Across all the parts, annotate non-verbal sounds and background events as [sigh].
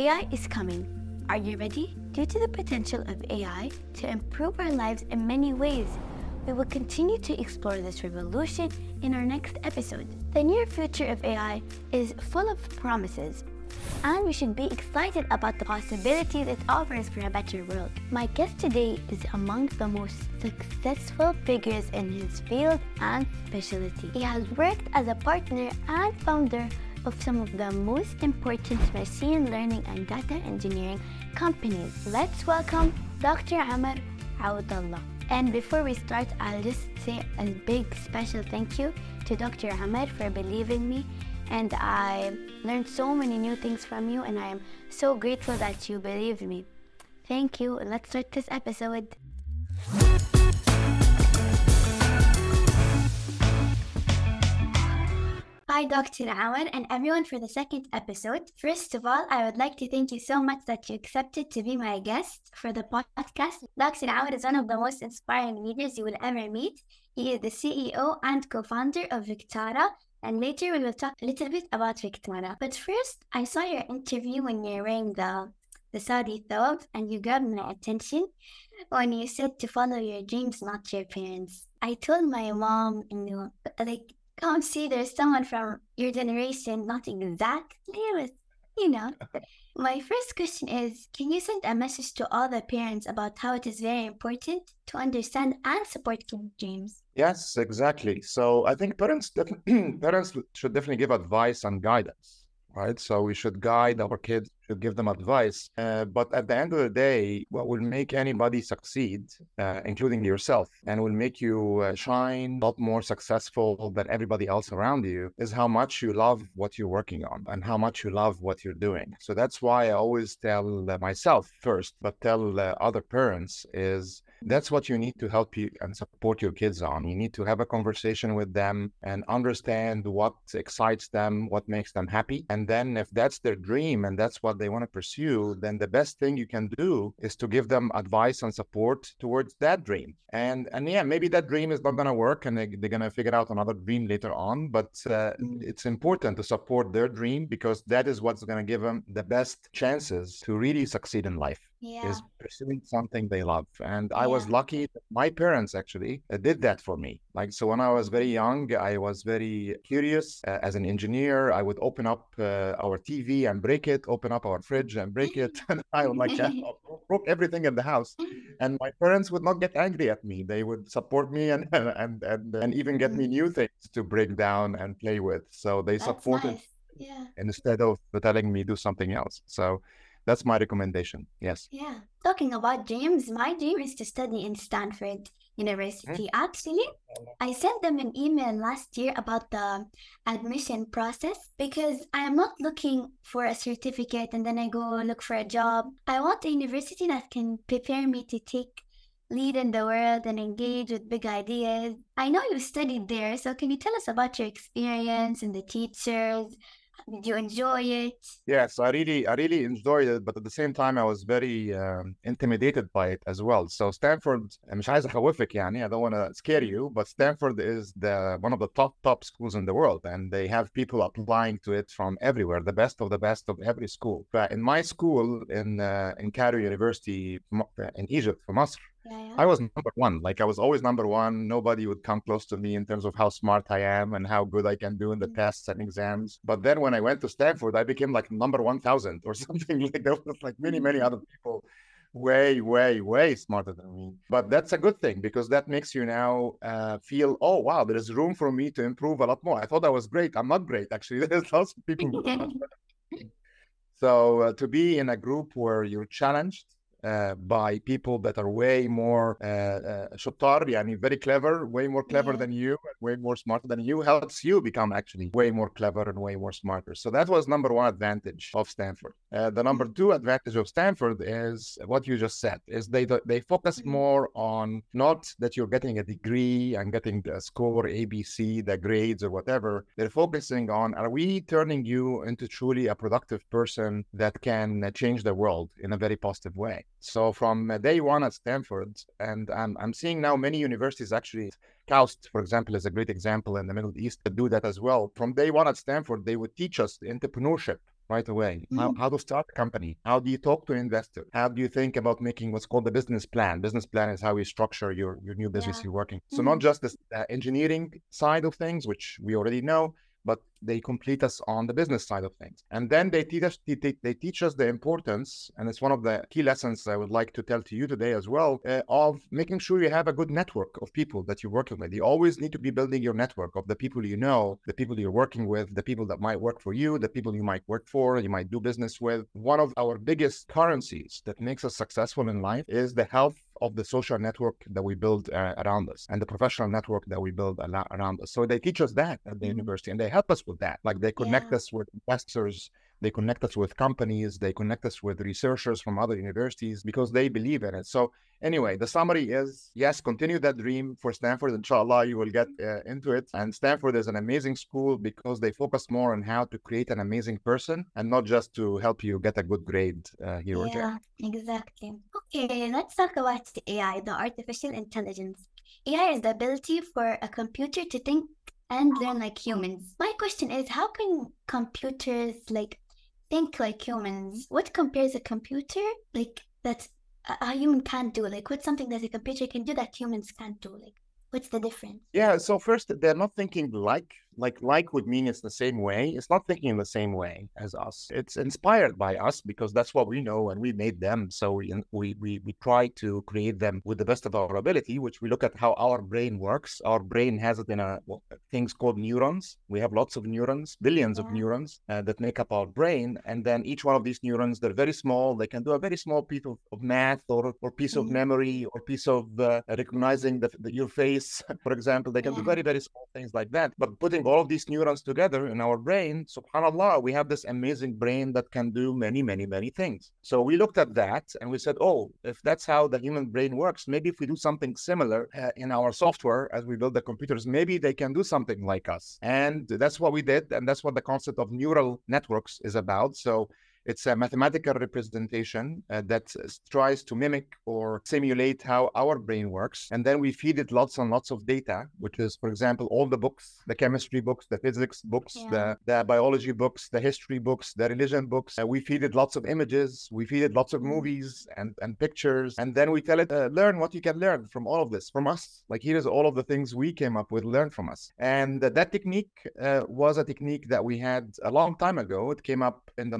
AI is coming. Are you ready? Due to the potential of AI to improve our lives in many ways, we will continue to explore this revolution in our next episode. The near future of AI is full of promises, and we should be excited about the possibilities it offers for a better world. My guest today is among the most successful figures in his field and specialty. He has worked as a partner and founder of some of the most important machine learning and data engineering companies. Let's welcome Dr. Amar Awadallah. And before we start, I'll just say a big special thank you to Dr. Amar for believing me. And I learned so many new things from you, and I am so grateful that you believed me. Thank you. Let's start this episode. Hi, Dr. Awar, and everyone for the second episode. First of all, I would like to thank you so much that you accepted to be my guest for the podcast. Dr. Awar is one of the most inspiring leaders you will ever meet. He is the CEO and co founder of Vectara, and later we will talk a little bit about Vectara. But first, I saw your interview when you're wearing the the Saudi thobe, and you grabbed my attention when you said to follow your dreams, not your parents. I told my mom, you know, like can't see there's someone from your generation, not exactly, but you know. My first question is Can you send a message to all the parents about how it is very important to understand and support kids' dreams? Yes, exactly. So I think parents, [clears throat] parents should definitely give advice and guidance, right? So we should guide our kids to give them advice. Uh, but at the end of the day, what will make anybody succeed, uh, including yourself, and will make you uh, shine a lot more successful than everybody else around you, is how much you love what you're working on and how much you love what you're doing. So that's why I always tell uh, myself first, but tell uh, other parents is that's what you need to help you and support your kids on. You need to have a conversation with them and understand what excites them, what makes them happy. And then if that's their dream and that's what they want to pursue, then the best thing you can do is to give them advice and support towards that dream. And and yeah, maybe that dream is not going to work, and they, they're going to figure out another dream later on. But uh, mm. it's important to support their dream because that is what's going to give them the best chances to really succeed in life yeah. is pursuing something they love. And I was lucky that my parents actually uh, did that for me. Like, so when I was very young, I was very curious. Uh, as an engineer, I would open up uh, our TV and break it, open up our fridge and break it. [laughs] and I would like [laughs] [laughs] broke everything in the house. And my parents would not get angry at me. They would support me and and and, and even get me mm. new things to break down and play with. So they That's supported nice. yeah. instead of telling me do something else. So that's my recommendation. Yes. Yeah. Talking about dreams, my dream is to study in Stanford University. Mm-hmm. Actually, I sent them an email last year about the admission process because I am not looking for a certificate and then I go look for a job. I want a university that can prepare me to take lead in the world and engage with big ideas. I know you studied there, so can you tell us about your experience and the teachers, did you enjoy it? Yes, I really, I really enjoyed it, but at the same time, I was very um, intimidated by it as well. So Stanford, مش عايز أخوفك يعني, I don't want to scare you, but Stanford is the one of the top top schools in the world, and they have people applying to it from everywhere, the best of the best of every school. But in my school in uh, in Cairo University in Egypt, for Masr, yeah, I was number one. Like I was always number one. Nobody would come close to me in terms of how smart I am and how good I can do in the mm-hmm. tests and exams. But then when I went to Stanford, I became like number one thousand or [laughs] something. Like [laughs] there was like many, many other people way, way, way smarter than me. But that's a good thing because that makes you now uh, feel, oh wow, there is room for me to improve a lot more. I thought I was great. I'm not great actually. [laughs] There's lots of people. so uh, to be in a group where you're challenged uh, by people that are way more شطار uh, يعني uh, very clever way more clever yeah. than you way more smarter than you helps you become actually way more clever and way more smarter so that was number one advantage of Stanford uh, the number mm-hmm. two advantage of Stanford is what you just said is they they focus mm-hmm. more on not that you're getting a degree and getting the score ABC the grades or whatever they're focusing on are we turning you into truly a productive person that can change the world in a very positive way So from day one at Stanford, and I'm, I'm seeing now many universities actually, KAUST, for example, is a great example in the Middle East to do that as well. From day one at Stanford, they would teach us entrepreneurship right away. Mm. How, how to start a company? How do you talk to an investor? How do you think about making what's called the business plan? Business plan is how you structure your, your new business Yeah. you're working. So Mhm. not just the uh, engineering side of things, which we already know, but they complete us on the business side of things. And then they teach us they, teach us the importance, and it's one of the key lessons I would like to tell to you today as well, uh, of making sure you have a good network of people that you're working with. You always need to be building your network of the people you know, the people you're working with, the people that might work for you, the people you might work for, you might do business with. One of our biggest currencies that makes us successful in life is the health of the social network that we build uh, around us and the professional network that we build around us. So they teach us that at the Mhm. university and they help us with that. Like they connect Yeah. us with investors, they connect us with companies, they connect us with researchers from other universities because they believe in it. So anyway, the summary is yes, continue that dream for Stanford. Inshallah, you will get uh, into it. And Stanford is an amazing school because they focus more on how to create an amazing person and not just to help you get a good grade uh, here or there. Yeah, exactly. Okay, let's talk about AI, the artificial intelligence. AI is the ability for a computer to think and learn like humans. My question is, how can computers like think like humans? What compares a computer like that a human can't do? Like, what's something that a computer can do that humans can't do? Like, what's the difference? Yeah, so first, they're not thinking like, like, like would mean it's the same way. It's not thinking in the same way as us. It's inspired by us because that's what we know and we made them. So we, we, we, we try to create them with the best of our ability, which we look at how our brain works. Our brain has it in a well, things called neurons. We have lots of neurons, billions of neurons uh, that make up our brain. And then each one of these neurons, they're very small. They can do a very small piece of, of math or, or piece of Mhm. memory or piece of uh, recognizing the, the, your face, [laughs] for example. They can do very, very small things like that. But putting all of these neurons together in our brain, subhanAllah, we have this amazing brain that can do many, many, many things. So we looked at that and we said, oh, if that's how the human brain works, maybe if we do something similar uh, in our software as we build the computers, maybe they can do something like us. And that's what we did. And that's what the concept of neural networks is about. So it's a mathematical representation uh, that tries to mimic or simulate how our brain works. And then we feed it lots and lots of data, which is, for example, all the books, the chemistry books, the physics books, Yeah. the, the biology books, the history books, the religion books. Uh, we feed it lots of images, we feed it lots of Mm. movies and, and pictures. And then we tell it, uh, learn what you can learn from all of this, from us. Like, here's all of the things we came up with, learn from us. And uh, that technique uh, was a technique that we had a long time ago. It came up in the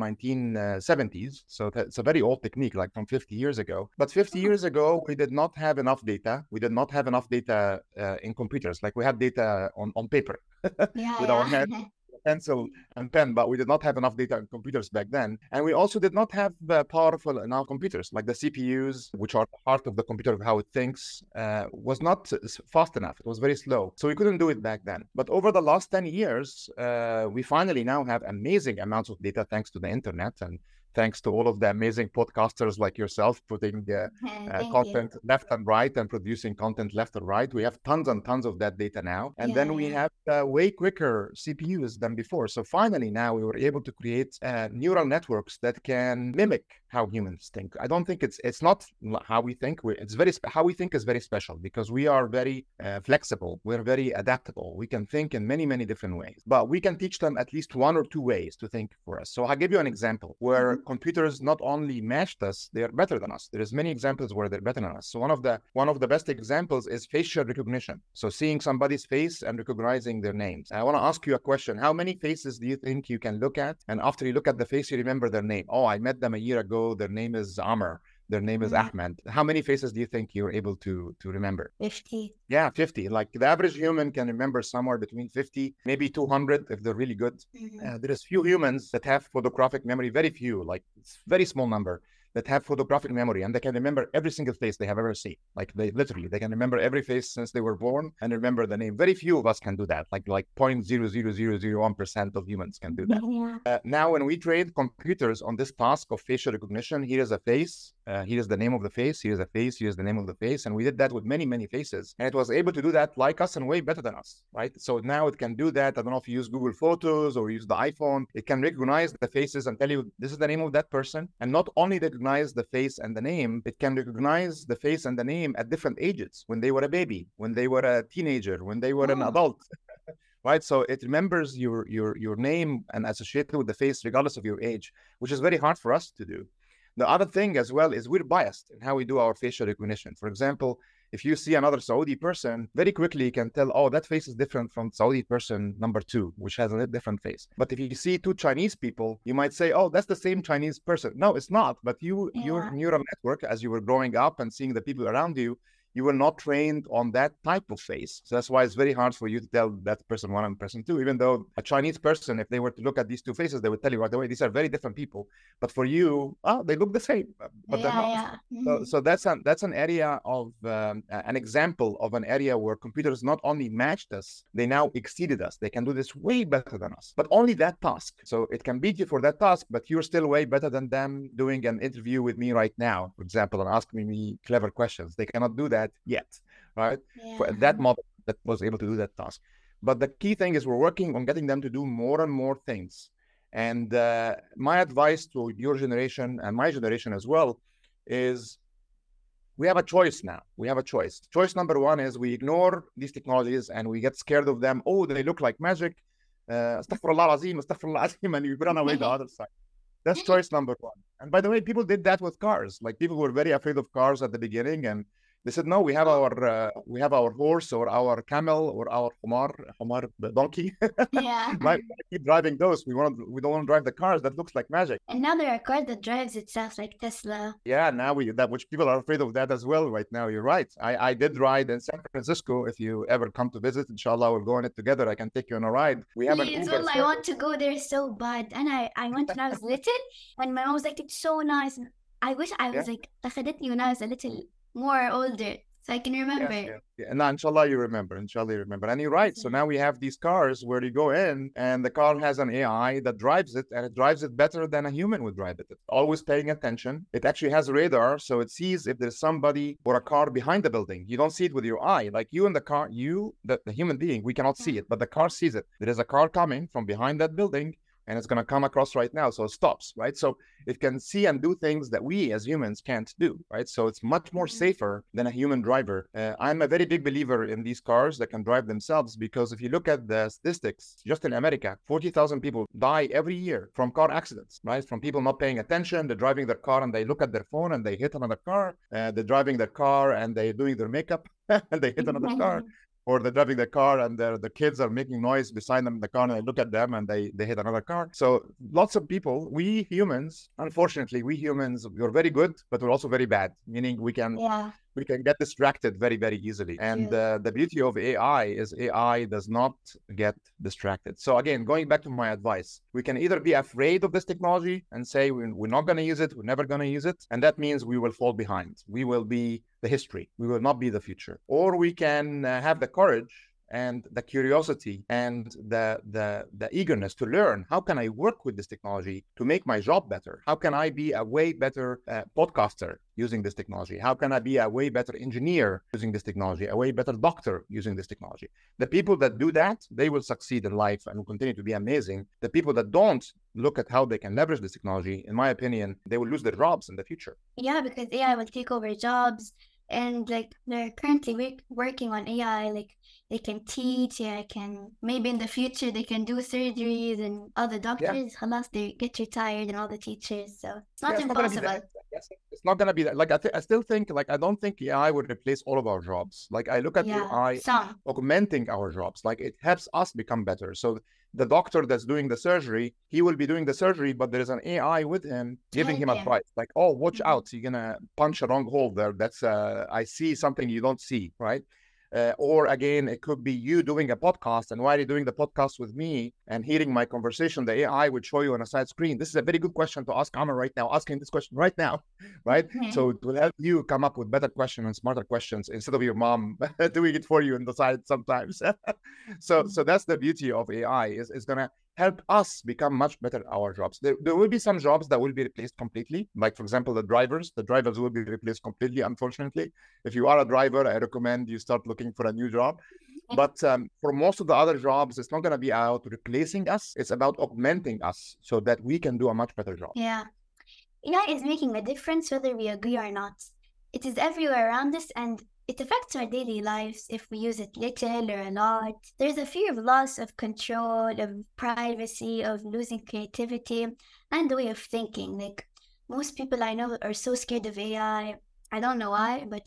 1970s. So that's a very old technique, like from 50 years ago. But 50 Oh. years ago, we did not have enough data. We did not have enough data uh, in computers. Like we had data on, on paper Yeah, [laughs] with our yeah. [laughs] pencil and pen, but we did not have enough data in computers back then. And we also did not have uh, powerful enough computers, like the CPUs, which are part of the computer of how it thinks, uh, was not fast enough. It was very slow. So we couldn't do it back then. But over the last 10 years, uh, we finally now have amazing amounts of data thanks to the internet and thanks to all of the amazing podcasters like yourself putting uh, [laughs] uh, Thank you. content left and right and producing content left and right. We have tons and tons of that data now. And Yeah, then we have uh, way quicker CPUs than before. So finally, now we were able to create uh, neural networks that can mimic how humans think. I don't think it's it's not how we think. We, it's very how we think is very special because we are very uh, flexible. We're very adaptable. We can think in many many different ways. But we can teach them at least one or two ways to think for us. So I'll give you an example where computers not only matched us, they are better than us. There is many examples where they're better than us. So one of the one of the best examples is facial recognition. So seeing somebody's face and recognizing their names. I want to ask you a question. How many faces do you think you can look at? And after you look at the face, you remember their name. Oh, I met them a year ago. Their name is Amr. Their name is Mhm. Ahmed. How many faces do you think you're able to to remember? 50. Yeah, 50. Like the average human can remember somewhere between 50, maybe 200 if they're really good. Mhm. Uh, there is few humans that have photographic memory, very few, like it's very small number that have photographic memory and they can remember every single face they have ever seen. Like they literally, they can remember every face since they were born and remember the name. Very few of us can do that. Like like 0.00001% of humans can do that. Uh, now, when we train computers on this task of facial recognition, here is a face, uh, here is the name of the face, here is a face, here is the name of the face. And we did that with many, many faces. And it was able to do that like us and way better than us, right? So now it can do that. I don't know if you use Google Photos or use the iPhone. It can recognize the faces and tell you this is the name of that person. And not only recognize the face and the name, it can recognize the face and the name at different ages when they were a baby, when they were a teenager, when they were an Oh. adult [laughs] right? So it remembers your your your name and associated with the face regardless of your age, which is very hard for us to do. The other thing as well is we're biased in how we do our facial recognition. For example, if you see another Saudi person, very quickly you can tell, oh, that face is different from Saudi person number two, which has a different face. But if you see two Chinese people, you might say, oh, that's the same Chinese person. No, it's not. But you, yeah. your neural network, as you were growing up and seeing the people around you, you were not trained on that type of face. So that's why it's very hard for you to tell that person one and person two, even though a Chinese person, if they were to look at these two faces, they would tell you right away, these are very different people. But for you, oh, they look the same. But yeah, yeah. Mm-hmm. So, so that's an that's an area of um, an example of an area where computers not only matched us, they now exceeded us. They can do this way better than us, but only that task. So it can beat you for that task, but you're still way better than them doing an interview with me right now, for example, and asking me clever questions. They cannot do that that yet, right? Yeah. For that model that was able to do that task. But the key thing is we're working on getting them to do more and more things. And uh, my advice to your generation and my generation as well is we have a choice now. We have a choice. Choice number one is we ignore these technologies and we get scared of them. Oh, they look like magic. Uh, astaghfirullah azim, astaghfirullah azim, and we run away the other side. That's [laughs] choice number one. And by the way, people did that with cars. Like people were very afraid of cars at the beginning and they said, no, we have our uh, we have our horse or our camel or our humar, humar donkey. [laughs] Yeah. like, keep driving those. We want we don't want to drive the cars that looks like magic. And now there are cars that drives itself like Tesla. Yeah, now we that which people are afraid of that as well right now. You're right. I, I did ride in San Francisco. If you ever come to visit, inshallah, we'll go on it together. I can take you on a ride. We have Please, an Uber. I want to go there so bad. And I, I went when I was little [laughs] and my mom was like, it's so nice. And I wish I was yeah. like, أخذتني when I was a little more older so I can remember. Yes, yes, yeah. And inshallah, you remember. Inshallah, you remember. And you're right. So now we have these cars where you go in and the car has an AI that drives it and it drives it better than a human would drive it. It's always paying attention. It actually has radar. So it sees if there's somebody or a car behind the building. You don't see it with your eye. Like you in the car, you, the, the human being, we cannot see it, but the car sees it. There is a car coming from behind that building and it's going to come across right now. So it stops, right? So it can see and do things that we as humans can't do, right? So it's much more mm-hmm. safer than a human driver. Uh, I'm a very big believer in these cars that can drive themselves because if you look at the statistics, just in America, 40,000 people die every year from car accidents, right? From people not paying attention, they're driving their car and they look at their phone and they hit another car. Uh, they're driving their car and they're doing their makeup [laughs] and they hit another car or they're driving the car and the kids are making noise beside them in the car and they look at them and they, they hit another car. So lots of people, we humans, unfortunately, we humans, we're very good, but we're also very bad, meaning we can yeah we can get distracted very very easily. And uh, the beauty of ai is ai does not get distracted. So again going back to my advice we can either be afraid of this technology and say we're not going to use it we're never going to use it and that means we will fall behind. We will be the history. We will not be the future. Or we can uh, have the courage and the curiosity and the, the, the eagerness to learn how can I work with this technology to make my job better? How can I be a way better uh, podcaster using this technology? How can I be a way better engineer using this technology, a way better doctor using this technology? The people that do that, they will succeed in life and will continue to be amazing. The people that don't look at how they can leverage this technology, in my opinion, they will lose their jobs in the future. Yeah, because AI will take over jobs and like they're currently working on AI, like they can teach, yeah, I can maybe in the future they can do surgeries and all the doctors, yeah. halas, they get retired and all the teachers. So it's not yeah, it's impossible. Not it's not gonna be that. Like I, th- I still think like I don't think AI would replace all of our jobs. Like I look at yeah, AI some. augmenting our jobs. Like it helps us become better. So the doctor that's doing the surgery, he will be doing the surgery, but there is an AI with him giving him advice, like, "Oh, watch mm-hmm. out! You're gonna punch a wrong hole there. That's uh, I see something you don't see, right?" Uh, or again, it could be you doing a podcast, and while you're doing the podcast with me and hearing my conversation, the AI would show you on a side screen. This is a very good question to ask Amr right now, asking this question right now, [laughs] right? Mm-hmm. So it will help you come up with better questions and smarter questions instead of your mom [laughs] doing it for you in the side sometimes. [laughs] so, mm-hmm. so that's the beauty of AI is is gonna help us become much better at our jobs. There, there will be some jobs that will be replaced completely. Like, for example, the drivers. The drivers will be replaced completely, unfortunately. If you are a driver, I recommend you start looking for a new job. [laughs] But um, for most of the other jobs, it's not going to be about replacing us. It's about augmenting us so that we can do a much better job. Yeah. AI is making a difference whether we agree or not. It is everywhere around us and it affects our daily lives if we use it little or a lot. There's a fear of loss of control, of privacy, of losing creativity and the way of thinking. Like most people I know are so scared of AI. I don't know why, but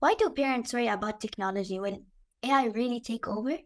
why do parents worry about technology? Will AI really take over?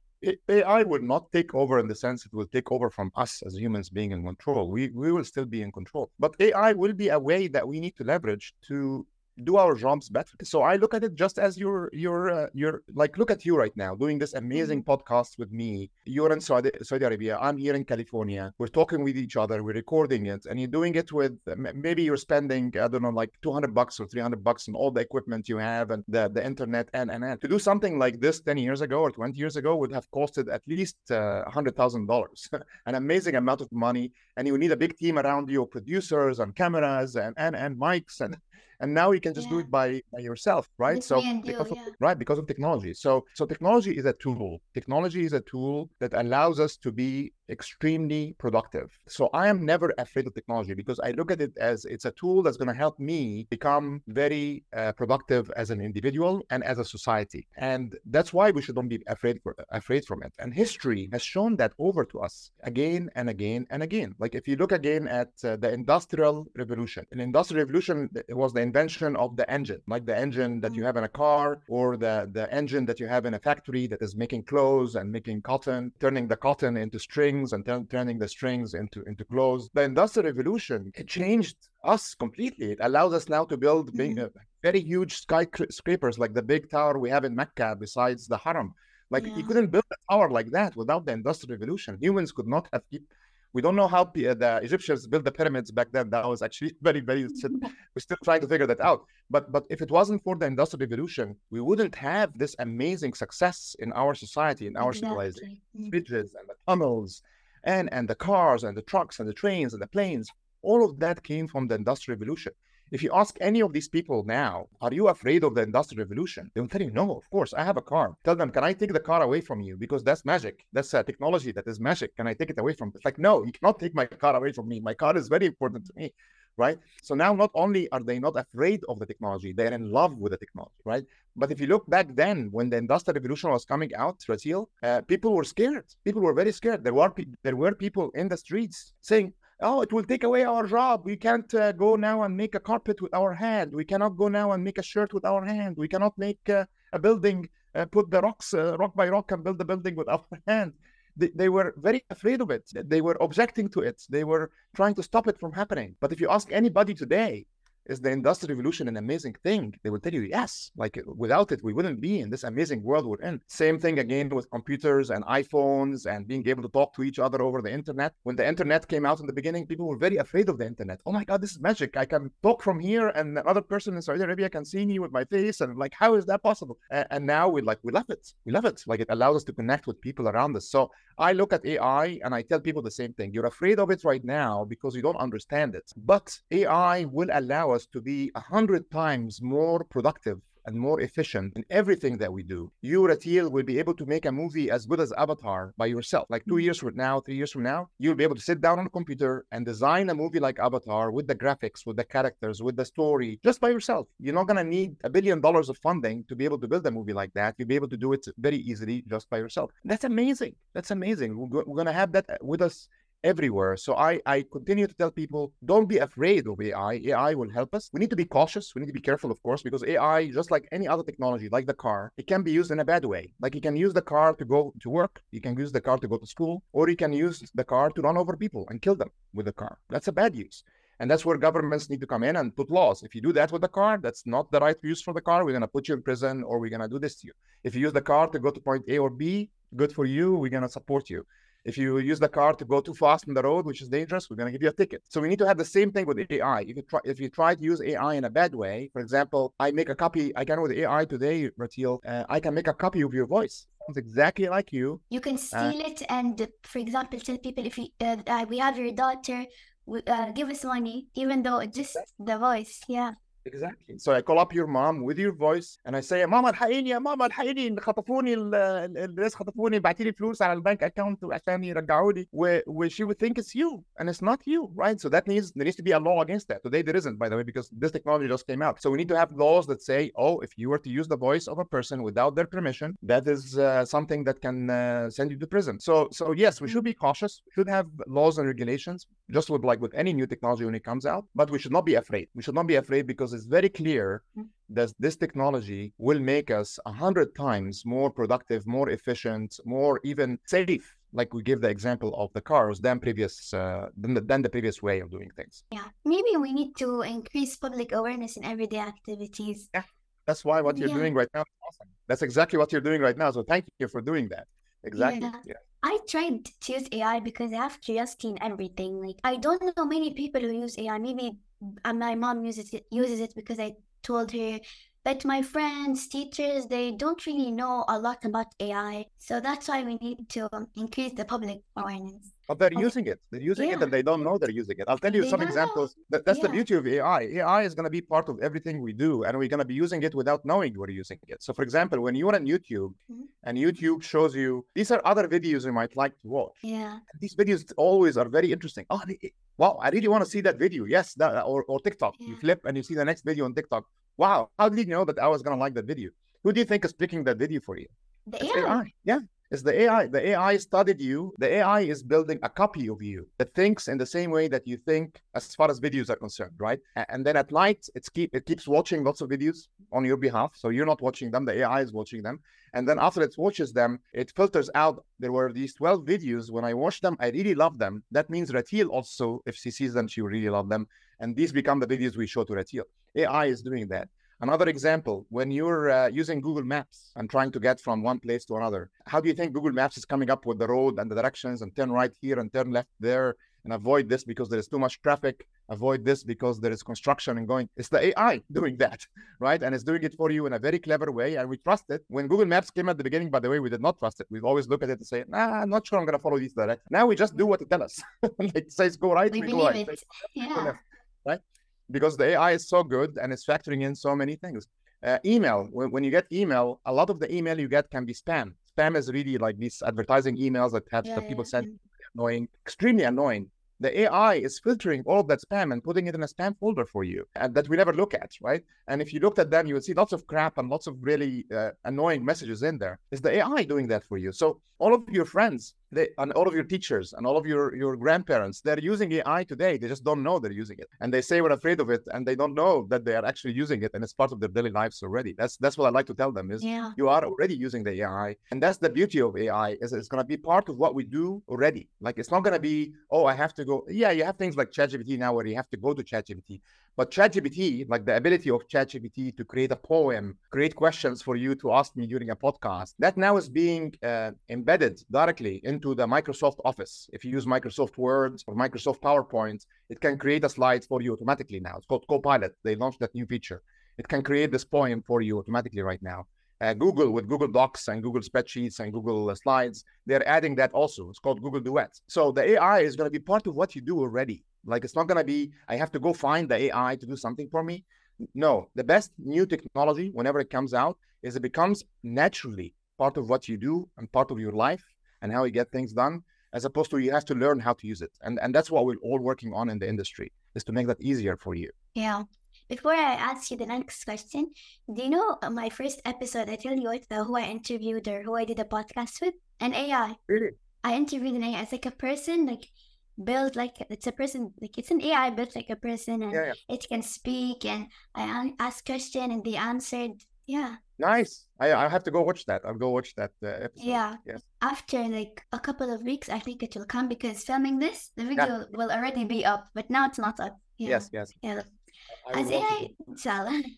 AI will not take over in the sense it will take over from us as humans being in control. We we will still be in control. But AI will be a way that we need to leverage to do our jobs better. So I look at it just as you're you're uh, you're like look at you right now doing this amazing mm-hmm. podcast with me. You're in Saudi, Saudi Arabia. I'm here in California. We're talking with each other. We're recording it, and you're doing it with maybe you're spending I don't know like 200 bucks or 300 bucks on all the equipment you have and the the internet and and, and. to do something like this 10 years ago or 20 years ago would have costed at least uh, hundred thousand dollars, [laughs] an amazing amount of money, and you need a big team around you, producers and cameras and and and mics and and now you can just yeah. do it by, by yourself right so because of, yeah. right because of technology so so technology is a tool technology is a tool that allows us to be extremely productive. So I am never afraid of technology because I look at it as it's a tool that's going to help me become very uh, productive as an individual and as a society. And that's why we shouldn't be afraid for, afraid from it. And history has shown that over to us again and again and again. Like if you look again at uh, the industrial revolution, an industrial revolution was the invention of the engine, like the engine that you mm. have in a car or the the engine that you have in a factory that is making clothes and making cotton, turning the cotton into strings and t- turning the strings into into clothes. The industrial revolution it changed us completely. It allows us now to build big, mm-hmm. uh, very huge skyscrapers like the big tower we have in Mecca, besides the Haram. Like yeah. you couldn't build a tower like that without the industrial revolution. Humans could not have keep. We don't know how uh, the Egyptians built the pyramids back then. That was actually [laughs] very, very. [laughs] We're still trying to figure that out. But but if it wasn't for the industrial revolution, we wouldn't have this amazing success in our society, in our exactly. civilization, bridges and the tunnels, and and the cars and the trucks and the trains and the planes. All of that came from the industrial revolution. If you ask any of these people now, are you afraid of the industrial revolution? They will tell you, no, of course, I have a car. Tell them, can I take the car away from you? Because that's magic. That's a technology that is magic. Can I take it away from? It's like, no, you cannot take my car away from me. My car is very important to me right? So now not only are they not afraid of the technology, they're in love with the technology, right? But if you look back then, when the industrial revolution was coming out, Brazil, uh, people were scared. People were very scared. There were there were people in the streets saying, "Oh, it will take away our job. We can't uh, go now and make a carpet with our hand. We cannot go now and make a shirt with our hand. We cannot make uh, a building, uh, put the rocks uh, rock by rock and build the building with our [laughs] hand." they, they were very afraid of it. They were objecting to it. They were trying to stop it from happening. But if you ask anybody today, is the industrial revolution an amazing thing? They will tell you yes. Like without it, we wouldn't be in this amazing world we're in. Same thing again with computers and iPhones and being able to talk to each other over the internet. When the internet came out in the beginning, people were very afraid of the internet. Oh my God, this is magic. I can talk from here and another person in Saudi Arabia can see me with my face. And like, how is that possible? And, and now we like, we love it. We love it. Like it allows us to connect with people around us. So I look at AI and I tell people the same thing. You're afraid of it right now because you don't understand it. But AI will allow us to be a hundred times more productive and more efficient in everything that we do. You, Rateel, will be able to make a movie as good as Avatar by yourself. Like two mm-hmm. years from now, three years from now, you'll be able to sit down on a computer and design a movie like Avatar with the graphics, with the characters, with the story, just by yourself. You're not going to need a billion dollars of funding to be able to build a movie like that. You'll be able to do it very easily just by yourself. That's amazing. That's amazing. We're, going to have that with us everywhere. So I, I continue to tell people don't be afraid of AI. AI will help us. We need to be cautious. We need to be careful, of course, because AI, just like any other technology, like the car, it can be used in a bad way. Like you can use the car to go to work, you can use the car to go to school, or you can use the car to run over people and kill them with the car. That's a bad use. And that's where governments need to come in and put laws. If you do that with the car, that's not the right use for the car. We're going to put you in prison or we're going to do this to you. If you use the car to go to point A or B, good for you. We're going to support you. If you use the car to go too fast on the road, which is dangerous, we're going to give you a ticket. So we need to have the same thing with AI. If you try, if you try to use AI in a bad way, for example, I make a copy. I can with AI today, Rateel. Uh, I can make a copy of your voice. It's exactly like you. You can uh, steal uh, it, and for example, tell people if you, uh, we have your daughter, uh, give us money, even though it's just the voice. Yeah Exactly. So I call up your mom with your voice and I say, ماما الحقيني يا ماما الحقيني خطفوني ال- ال- الناس خطفوني بعتي لي فلوس على البنك اكونت عشان يرجعوا لي و, و she would think it's you and it's not you, right? So that means there needs to be a law against that. Today there isn't, by the way, because this technology just came out. So we need to have laws that say, oh, if you were to use the voice of a person without their permission, that is uh, something that can uh, send you to prison. So so yes, we should be cautious. We should have laws and regulations, just with like with any new technology when it comes out. But we should not be afraid. We should not be afraid because it's very clear Mm. that this technology will make us a hundred times more productive, more efficient, more even safe. Like we give the example of the cars than previous uh, than, the, than the previous way of doing things. Yeah, maybe we need to increase public awareness in everyday activities. Yeah, That's why what you're Yeah. doing right now is awesome. That's exactly what you're doing right now. So thank you for doing that. Exactly. Yeah. Yeah. I tried to use AI because I have curiosity in everything. Like I don't know many people who use AI. Maybe uh, my mom uses it uses it because I told her. But my friends, teachers, they don't really know a lot about AI. So that's why we need to um, increase the public awareness. But they're Okay. using it. They're using it and they don't know they're using it. I'll tell you They some know. examples. That, that's the beauty of AI. AI is going to be part of everything we do, and we're going to be using it without knowing we're using it. So, for example, when you're on YouTube Mhm. and YouTube shows you these are other videos you might like to watch. Yeah. These videos always are very interesting. Oh, wow, I really want to see that video. Yes, that, or, or TikTok. You flip and you see the next video on TikTok. Wow, how did you know that I was going to like that video? Who do you think is picking that video for you? The It's AI. AI. Yeah. It's the AI. The AI studied you. The AI is building a copy of you that thinks in the same way that you think as far as videos are concerned, right? And then at night it's keep it keeps watching lots of videos on your behalf. So you're not watching them, the AI is watching them. And then after it watches them, it filters out there were these 12 videos. When I watch them, I really love them. That means Rateel also, if she sees them, she will really love them. And these become the videos we show to Rateel. AI is doing that. Another example, when you're uh, using Google Maps and trying to get from one place to another, how do you think Google Maps is coming up with the road and the directions and turn right here and turn left there and avoid this because there is too much traffic, avoid this because there is construction and going? It's the AI doing that, [laughs] right? And it's doing it for you in a very clever way. And we trust it. When Google Maps came at the beginning, by the way, we did not trust it. We've always looked at it and say, nah, I'm not sure I'm going to follow these directions. Now we just do what it tells us. [laughs] like it says go right, We we, go right. it. Yeah. Right? Because the AI is so good and it's factoring in so many things. Uh, email, when, when you get email, a lot of the email you get can be spam. Spam is really like these advertising emails that have Yeah, that people yeah, send annoying, extremely annoying. The AI is filtering all of that spam and putting it in a spam folder for you, and that we never look at, right? And if you looked at them, you would see lots of crap and lots of really uh, annoying messages in there. Is the AI doing that for you? So all of your friends, they, and all of your teachers and all of your your grandparents, they're using AI today. They just don't know they're using it, and they say we're afraid of it, and they don't know that they are actually using it, and it's part of their daily lives already. That's that's what I like to tell them is Yeah. you are already using the AI, and that's the beauty of AI is it's going to be part of what we do already. Like it's not going to be oh I have to go. Yeah, you have things like ChatGPT now where you have to go to ChatGPT, but ChatGPT, like the ability of ChatGPT to create a poem, create questions for you to ask me during a podcast, that now is being uh, embedded directly into the Microsoft Office. If you use Microsoft Word or Microsoft PowerPoint, it can create a slide for you automatically now. It's called Copilot. They launched that new feature. It can create this poem for you automatically right now. Uh, Google with Google Docs and Google Spreadsheets and Google uh, Slides, they're adding that also. It's called Google Duet. So the AI is going to be part of what you do already. Like it's not going to be, I have to go find the AI to do something for me. No, the best new technology, whenever it comes out, is it becomes naturally part of what you do and part of your life and how you get things done, as opposed to you have to learn how to use it. And and that's what we're all working on in the industry is to make that easier for you. Yeah. Before I ask you the next question, do you know uh, my first episode? I tell you the, who I interviewed or who I did a podcast with? An AI. Really? I interviewed an AI. It's like a person, like built like it's a person, like it's an AI built like a person, and Yeah, yeah. it can speak. And I asked question and they answered. Yeah, Nice. I I have to go watch that. I'll go watch that uh, episode. yeah. Yes. After like a couple of weeks, I think it will come because filming this, the video will already be up, but now it's not up. Yeah. Yes. Yes. Yeah. I As AI.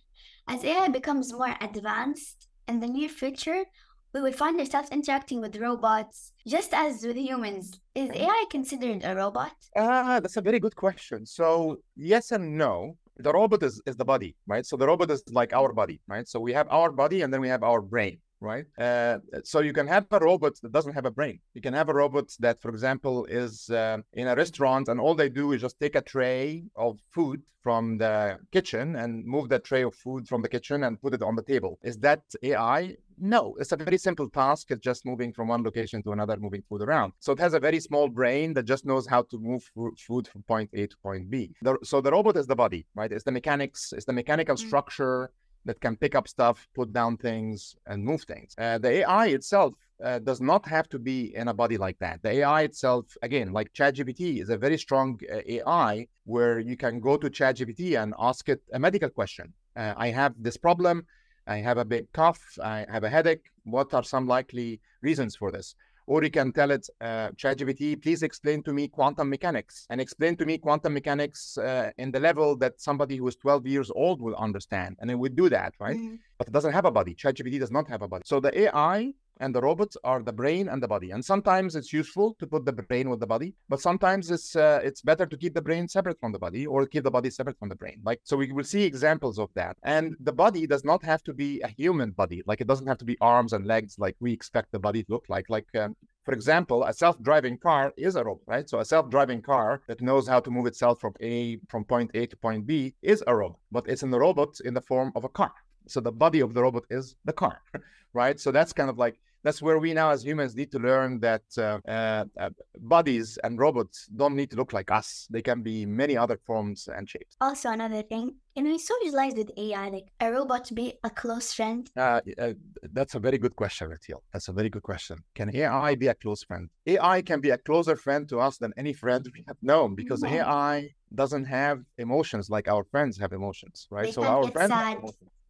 [laughs] As AI becomes more advanced in the near future, we will find ourselves interacting with robots just as with humans. Is. AI considered a robot? Ah, that's a very good question. So yes and no. The robot is, is the body, right? So the robot is like our body, right? So we have our body and then we have our brain, right? Uh, so you can have a robot that doesn't have a brain. You can have a robot that, for example, is uh, in a restaurant and all they do is just take a tray of food from the kitchen and move that tray of food from the kitchen and put it on the table. Is that AI? No, it's a very simple task. It's just moving from one location to another, moving food around. So it has a very small brain that just knows how to move food from point A to point B. The, so the robot is the body, right? It's the mechanics, it's the mechanical mm-hmm. structure that can pick up stuff, put down things, and move things. Uh, the AI itself uh, does not have to be in a body like that. The AI itself, again, like ChatGPT, is a very strong uh, AI where you can go to ChatGPT and ask it a medical question. Uh, I have this problem. I have a big cough. I have a headache. What are some likely reasons for this? Or you can tell it, uh, ChatGPT, please explain to me quantum mechanics and explain to me quantum mechanics uh, in the level that somebody who is 12 years old will understand. And it would do that, right? Mm-hmm. But it doesn't have a body. ChatGPT does not have a body. So the AI and the robots are the brain and the body. And sometimes it's useful to put the brain with the body, but sometimes it's uh, it's better to keep the brain separate from the body or keep the body separate from the brain. Like so, we will see examples of that. And the body does not have to be a human body. Like it doesn't have to be arms and legs like we expect the body to look like. Like um, for example, a self-driving car is a robot, right? So a self-driving car that knows how to move itself from A from point A to point B is a robot, but it's in the robot in the form of a car. So the body of the robot is the car, [laughs] right? So that's kind of like that's where we now as humans need to learn that uh, uh, bodies and robots don't need to look like us. They can be many other forms and shapes. Also, another thing, can we socialize with AI, like a robot be a close friend? Uh, uh, that's a very good question, Rateel. That's a very good question. Can AI be a close friend? AI can be a closer friend to us than any friend we have known because AI doesn't have emotions like our friends have emotions, right? They so our friends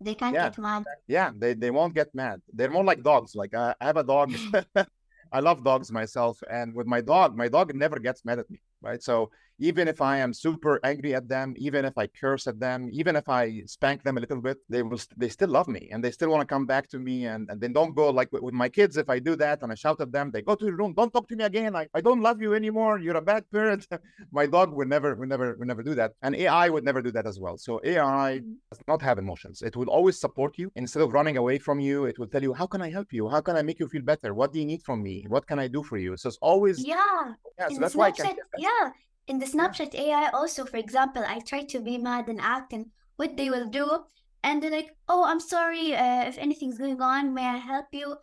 they can't yeah. get mad. Yeah, they, they won't get mad. They're more like dogs. Like uh, I have a dog. [laughs] [laughs] I love dogs myself, and with my dog, my dog never gets mad at me, right? So even if I am super angry at them, even if I curse at them, even if I spank them a little bit, they will they still love me and they still want to come back to me. And, and they don't go like with, my kids. If I do that and I shout at them, they go to the room. Don't talk to me again. I, I don't love you anymore. You're a bad parent. [laughs] my dog would never would never would never do that, and AI would never do that as well. So AI mm-hmm. does not have emotions. It will always support you instead of running away from you. It will tell you how can I help you? How can I make you feel better? What do you need from me? What can I do for you? So it's always yeah. Yeah. So that's why I can, yeah in the Snapchat AI also, for example, I try to be mad and act and what they will do. And they're like, oh, I'm sorry uh, if anything's going on. May I help you?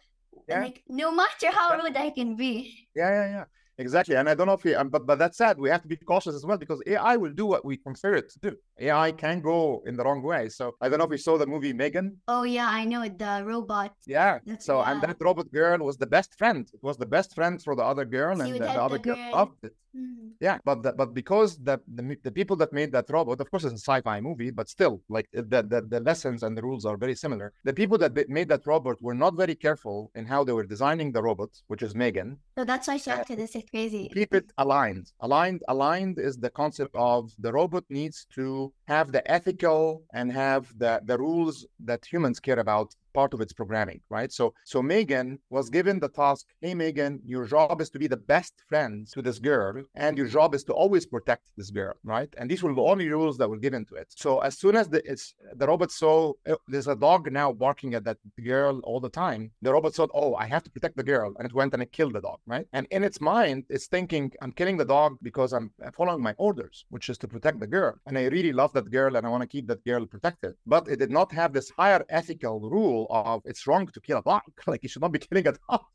Yeah. Like, no matter how rude I can be. Yeah, yeah, yeah. Exactly. And I don't know if we, um, but, but that said, we have to be cautious as well because AI will do what we consider it to do. AI can go in the wrong way. So I don't know if you saw the movie Megan. Oh, yeah, I know it. The robot. Yeah. That's, so, yeah. and that robot girl was the best friend. It was the best friend for the other girl, she and the, the other girl loved it. Mm-hmm. Yeah, but the, but because the, the the people that made that robot, of course, it's a sci-fi movie, but still, like the, the the lessons and the rules are very similar. The people that made that robot were not very careful in how they were designing the robot, which is Megan. So that's why she acted this is crazy. Keep it aligned. Aligned. Aligned is the concept of the robot needs to have the ethical and have the the rules that humans care about part of its programming, right? So, so Megan was given the task, hey Megan, your job is to be the best friend to this girl, and your job is to always protect this girl, right? And these were the only rules that were given to it. So as soon as the it's the robot saw oh, there's a dog now barking at that girl all the time, the robot thought, oh, I have to protect the girl, and it went and it killed the dog, right? And in its mind, it's thinking, I'm killing the dog because I'm following my orders, which is to protect the girl, and I really love that girl, and I want to keep that girl protected. But it did not have this higher ethical rule of it's wrong to kill a dog. [laughs] like you should not be [laughs] killing a dog.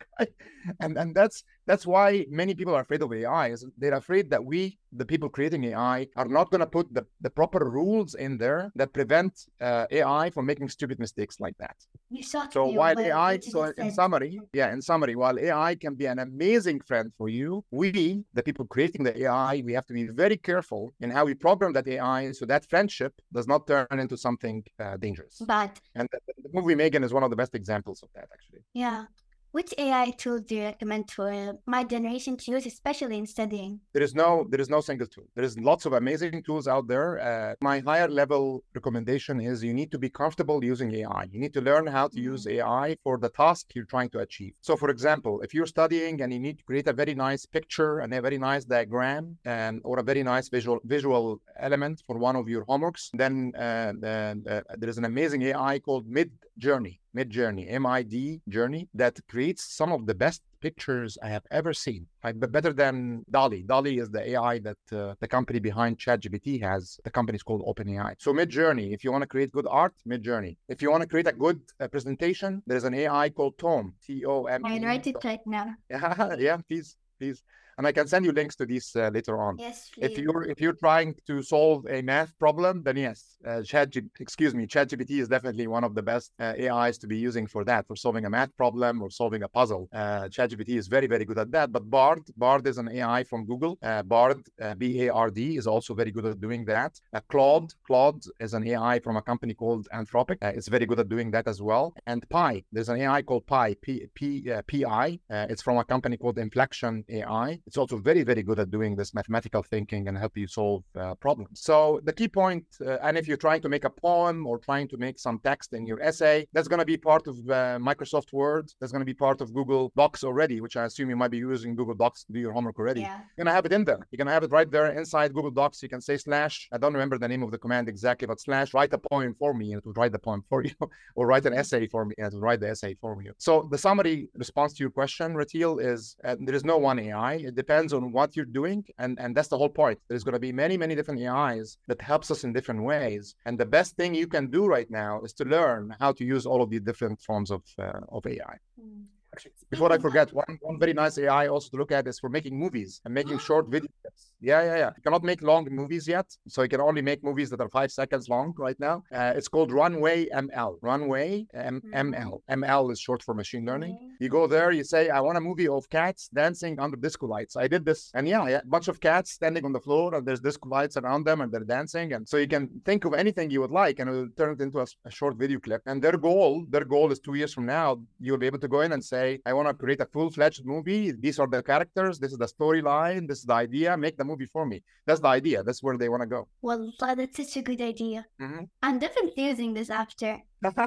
and and that's that's why many people are afraid of AI. Is they're afraid that we, the people creating AI, are not going to put the, the proper rules in there that prevent uh, AI from making stupid mistakes like that. So while AI, so in summary, yeah, in summary, while AI can be an amazing friend for you, we, the people creating the AI, we have to be very careful in how we program that AI so that friendship does not turn into something uh, dangerous. But and the, the movie Megan is one of the best examples of that, actually. Yeah. Which AI tool do you recommend for my generation to use, especially in studying? There is no there is no single tool. There is lots of amazing tools out there. Uh, my higher level recommendation is you need to be comfortable using AI. You need to learn how to use mm-hmm. AI for the task you're trying to achieve. So, for example, if you're studying and you need to create a very nice picture and a very nice diagram and or a very nice visual visual element for one of your homeworks, then uh, uh, there is an amazing AI called Mid Journey, Mid Journey, M-I-D Journey, that creates some of the best pictures I have ever seen. Like, better than DALL-E. DALL-E is the AI that uh, the company behind ChatGPT has. The company is called OpenAI. So Midjourney, if you want to create good art, Midjourney. If you want to create a good uh, presentation, there's an AI called T-O-M. I write it right now. Yeah, [laughs] yeah, please, please and I can send you links to these uh, later on. Yes, please. If you're if you're trying to solve a math problem, then yes, uh, Chat excuse me, ChatGPT is definitely one of the best uh, AIs to be using for that, for solving a math problem or solving a puzzle. Uh, ChatGPT is very very good at that. But Bard, Bard is an AI from Google. Uh, Bard, uh, B-A-R-D, is also very good at doing that. Uh, Claude, Claude is an AI from a company called Anthropic. it's very good at doing that as well. And Pi, there's an AI called Pi, P P P I. it's from a company called Inflection AI it's also very, very good at doing this mathematical thinking and help you solve uh, problems. So the key point, uh, and if you're trying to make a poem or trying to make some text in your essay, that's going to be part of uh, Microsoft Word. That's going to be part of Google Docs already, which I assume you might be using Google Docs to do your homework already. Yeah. You're going to have it in there. You're going to have it right there inside Google Docs. You can say slash, I don't remember the name of the command exactly, but slash, write a poem for me and it will write the poem for [laughs] you, or write an essay for me and it will write the essay for you. So the summary response to your question, Rateel, is uh, there is no one AI. It depends on what you're doing. And, and that's the whole point. There's going to be many, many different AIs that helps us in different ways. And the best thing you can do right now is to learn how to use all of the different forms of, uh, of AI. Mm. Before I forget, one, one very nice AI also to look at is for making movies and making short videos. Yeah, yeah, yeah. You cannot make long movies yet. So you can only make movies that are five seconds long right now. Uh, it's called Runway ML. Runway M- ML. ML is short for machine learning. You go there, you say, I want a movie of cats dancing under disco lights. I did this. And yeah, a bunch of cats standing on the floor and there's disco lights around them and they're dancing. And so you can think of anything you would like and it will turn it into a, a short video clip. And their goal, their goal is two years from now, you'll be able to go in and say, I want to create a full-fledged movie. These are the characters. This is the storyline. This is the idea. Make the movie for me. That's the idea. That's where they want to go. Well, that's such a good idea. Mm-hmm. I'm definitely using this after. [laughs]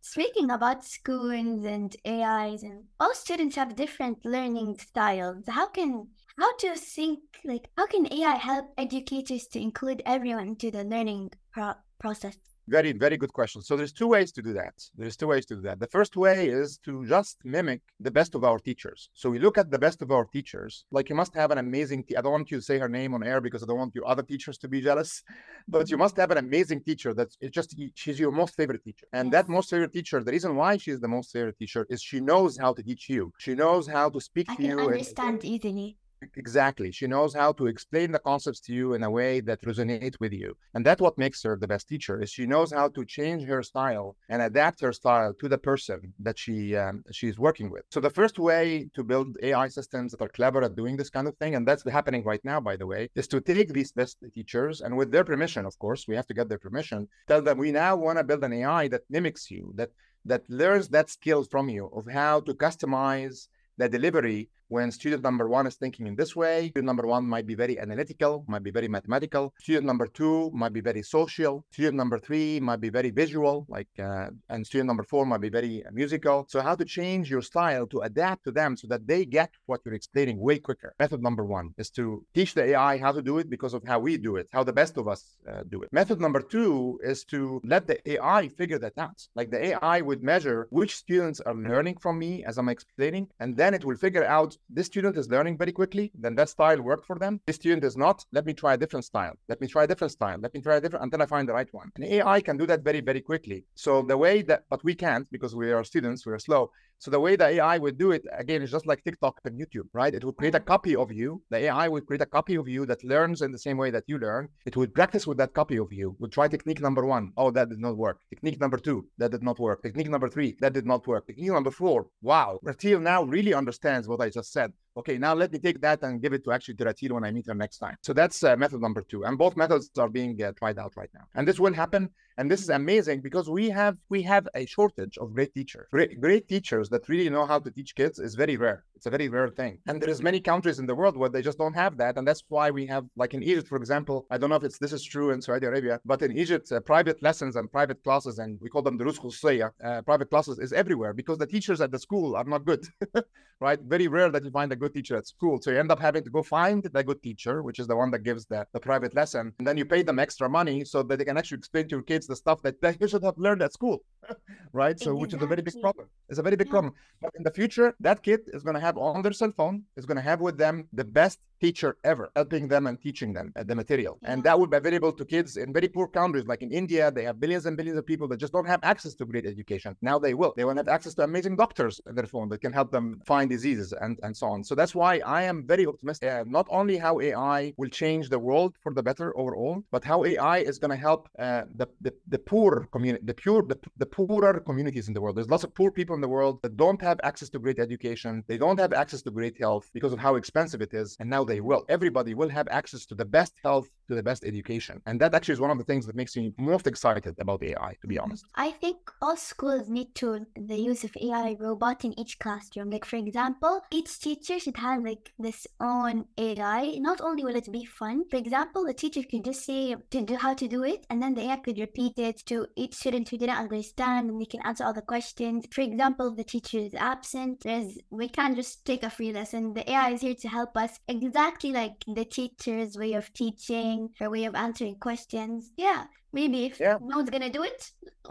Speaking about schools and AIs, and all students have different learning styles. How can how do you think like how can AI help educators to include everyone to the learning pro- process? Very, very good question. So there's two ways to do that. There's two ways to do that. The first way is to just mimic the best of our teachers. So we look at the best of our teachers. Like you must have an amazing. Te- I don't want you to say her name on air because I don't want your other teachers to be jealous. [laughs] But you must have an amazing teacher. That's it's just she's your most favorite teacher. And that most favorite teacher, the reason why she's the most favorite teacher is she knows how to teach you. She knows how to speak I to you. I understand and, easily. Exactly. She knows how to explain the concepts to you in a way that resonate with you. And that's what makes her the best teacher is she knows how to change her style and adapt her style to the person that she um, she's working with. So the first way to build AI systems that are clever at doing this kind of thing, and that's happening right now, by the way, is to take these best teachers and with their permission, of course, we have to get their permission, tell them we now want to build an AI that mimics you, that that learns that skill from you of how to customize the delivery when student number one is thinking in this way, student number one might be very analytical, might be very mathematical. Student number two might be very social. Student number three might be very visual, like, uh, and student number four might be very musical. So how to change your style to adapt to them so that they get what you're explaining way quicker. Method number one is to teach the AI how to do it because of how we do it, how the best of us uh, do it. Method number two is to let the AI figure that out. Like the AI would measure which students are learning from me as I'm explaining, and then it will figure out this student is learning very quickly, then that style worked for them. This student is not, let me try a different style. Let me try a different style. Let me try a different until I find the right one. And AI can do that very, very quickly. So the way that, but we can't because we are students, we are slow. So the way the AI would do it, again, is just like TikTok and YouTube, right? It would create a mm-hmm. copy of you. The AI would create a copy of you that learns in the same way that you learn. It would practice with that copy of you, would try technique number one. Oh, that did not work. Technique number two, that did not work. Technique number three, that did not work. Technique number four, wow. Rateel now really understands what I just said. Okay, now let me take that and give it to actually to when I meet her next time. So that's uh, method number two. And both methods are being uh, tried out right now. And this will happen and this is amazing because we have we have a shortage of great teachers great, great teachers that really know how to teach kids is very rare it's a very rare thing and there's many countries in the world where they just don't have that and that's why we have like in egypt for example i don't know if it's this is true in saudi arabia but in egypt uh, private lessons and private classes and we call them durus uh, private classes is everywhere because the teachers at the school are not good [laughs] right very rare that you find a good teacher at school so you end up having to go find the good teacher which is the one that gives the, the private lesson and then you pay them extra money so that they can actually explain to your kids the stuff that, you should have learned at school. [laughs] right? So, exactly. which is a very big problem. It's a very big yeah. problem. But in the future, that kid is going to have on their cell phone, is going to have with them the best teacher ever, helping them and teaching them uh, the material. Yeah. And that would be available to kids in very poor countries, like in India. They have billions and billions of people that just don't have access to great education. Now they will. They will have access to amazing doctors in their phone that can help them find diseases and, and so on. So that's why I am very optimistic. Uh, not only how AI will change the world for the better overall, but how AI is going to help uh, the, the, the poor community, the pure, the, the poorer communities in the world. There's lots of poor people in the world that don't have access to great education. They don't have access to great health because of how expensive it is. And now they will. Everybody will have access to the best health, to the best education. And that actually is one of the things that makes me most excited about AI, to be mm-hmm. honest. I think all schools need to the use of AI robot in each classroom. Like for example, each teacher should have like this own AI. Not only will it be fun, for example, the teacher can just say to do how to do it, and then the AI could repeat it to each student who didn't understand, and they can answer all the questions. For example, the teacher is absent, there's we can't just take a free lesson. The AI is here to help us exactly like the teacher's way of teaching, her way of answering questions. Yeah, maybe if yeah. no one's gonna do it,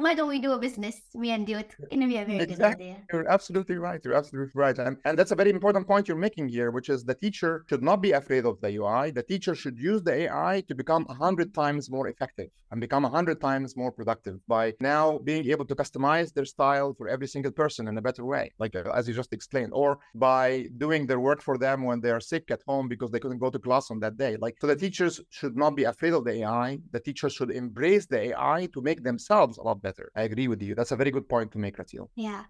why don't we do a business? Me and do it. It'll be a very exactly. good idea. You're absolutely right. You're absolutely right. And, and that's a very important point you're making here, which is the teacher should not be afraid of the UI. The teacher should use the AI to become a hundred times more effective and become a hundred times more productive by now being able to customize their style for every single person in a better way, like uh, as you just explained, or by doing their work for them when they are sick at home because they couldn't go to class on that day. Like so the teachers should not be afraid of the AI. The teachers should embrace the AI to make themselves a lot better. I agree with you. That's a very good point to make, Rateel. Yeah.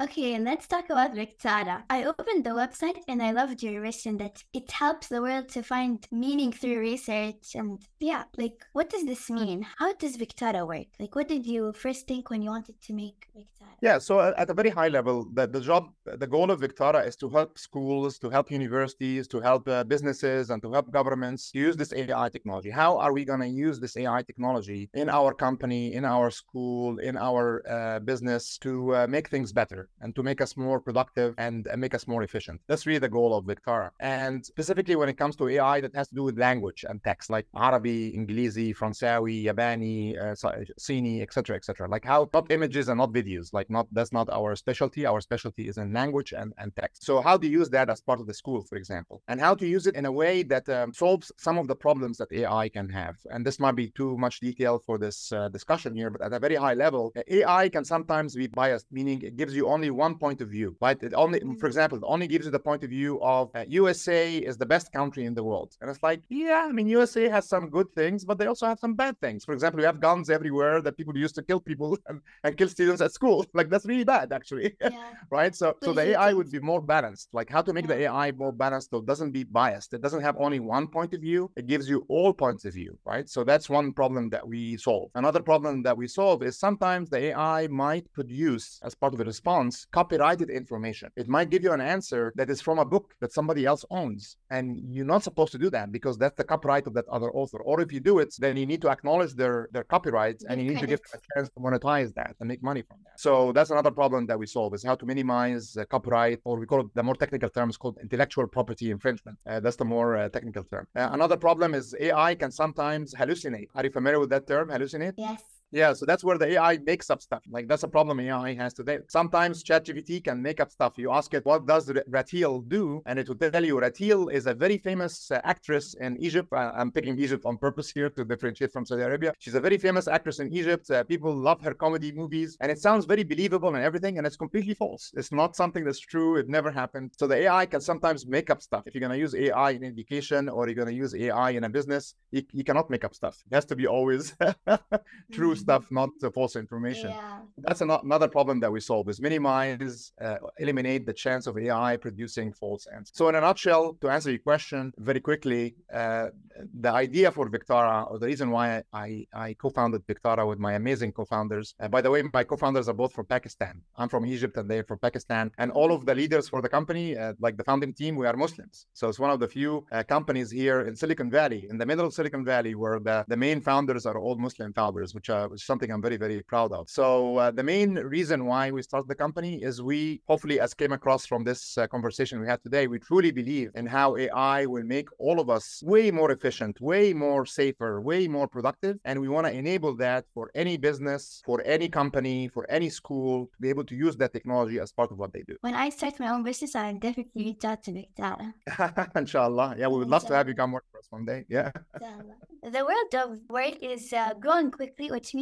Okay, and let's talk about Vectara. I opened the website and I loved your vision that it helps the world to find meaning through research. And yeah, like, what does this mean? How does Vectara work? Like, what did you first think when you wanted to make Vectara? Yeah, so at a very high level, the, the job, the goal of Vectara is to help schools, to help universities, to help uh, businesses, and to help governments use this AI technology. How are we going to use this AI technology in our company, in our school, in our uh, business to uh, make things better? And to make us more productive and, make us more efficient. That's really the goal of Vectara. And specifically when it comes to AI that has to do with language and text, like Arabi, Ingilizi, Fransawi, Yabani, uh, Sini, etc., etc. Like how not images and not videos. Like not that's not our specialty. Our specialty is in language and, and text. So how to use that as part of the school, for example, and how to use it in a way that um, solves some of the problems that AI can have. And this might be too much detail for this uh, discussion here, but at a very high level, AI can sometimes be biased, meaning it gives you only one point of view, right? It only, for mm-hmm. example, it only gives you the point of view of uh, USA is the best country in the world. And it's like, yeah, I mean, USA has some good things, but they also have some bad things. For example, we have guns everywhere that people use to kill people [laughs] and, and kill students at school. [laughs] Like that's really bad, actually. [laughs] Yeah. right? So, so the AI would be more balanced. Like how to make yeah. the AI more balanced so it doesn't be biased. It doesn't have only one point of view. It gives you all points of view, right? So that's one problem that we solve. Another problem that we solve is sometimes the AI might produce as part of the response copyrighted information. It might give you an answer that is from a book that somebody else owns. And you're not supposed to do that because that's the copyright of that other author. Or if you do it, then you need to acknowledge their, their copyrights and you need to give them a chance to monetize that and make money from that. So that's another problem that we solve is how to minimize uh, copyright, or we call it the more technical term is called intellectual property infringement. Uh, that's the more uh, technical term. Uh, another problem is AI can sometimes hallucinate. Are you familiar with that term, hallucinate? Yes. Yeah, so that's where the AI makes up stuff. Like that's a problem AI has today. Sometimes ChatGPT can make up stuff. You ask it, what does Rateel do? And it will tell you Rateel is a very famous uh, actress in Egypt. I'm picking Egypt on purpose here to differentiate from Saudi Arabia. She's a very famous actress in Egypt. Uh, people love her comedy movies and it sounds very believable and everything. And it's completely false. It's not something that's true. It never happened. So the AI can sometimes make up stuff. If you're going to use AI in education or you're going to use AI in a business, you, you cannot make up stuff. It has to be always [laughs] true stuff, not the false information. Yeah. That's an- another problem that we solve is minimize, uh, eliminate the chance of AI producing false answers. So in a nutshell, to answer your question very quickly, uh, the idea for Vectara, or the reason why I, I co-founded Vectara with my amazing co-founders. Uh, by the way, my co-founders are both from Pakistan. I'm from Egypt and they're from Pakistan. And all of the leaders for the company, uh, like the founding team, we are Muslims. So it's one of the few uh, companies here in Silicon Valley, in the middle of Silicon Valley, where the, the main founders are all Muslim founders, which uh, which is something I'm very, very proud of. So uh, the main reason why we started the company is we hopefully, as came across from this uh, conversation we had today, we truly believe in how AI will make all of us way more efficient, way more safer, way more productive. And we want to enable that for any business, for any company, for any school to be able to use that technology as part of what they do. When I start my own business, I'll definitely reach out to Data. [laughs] Inshallah. Yeah, we would love to have you come work for us one day. Yeah. The world of work is uh, growing quickly, which means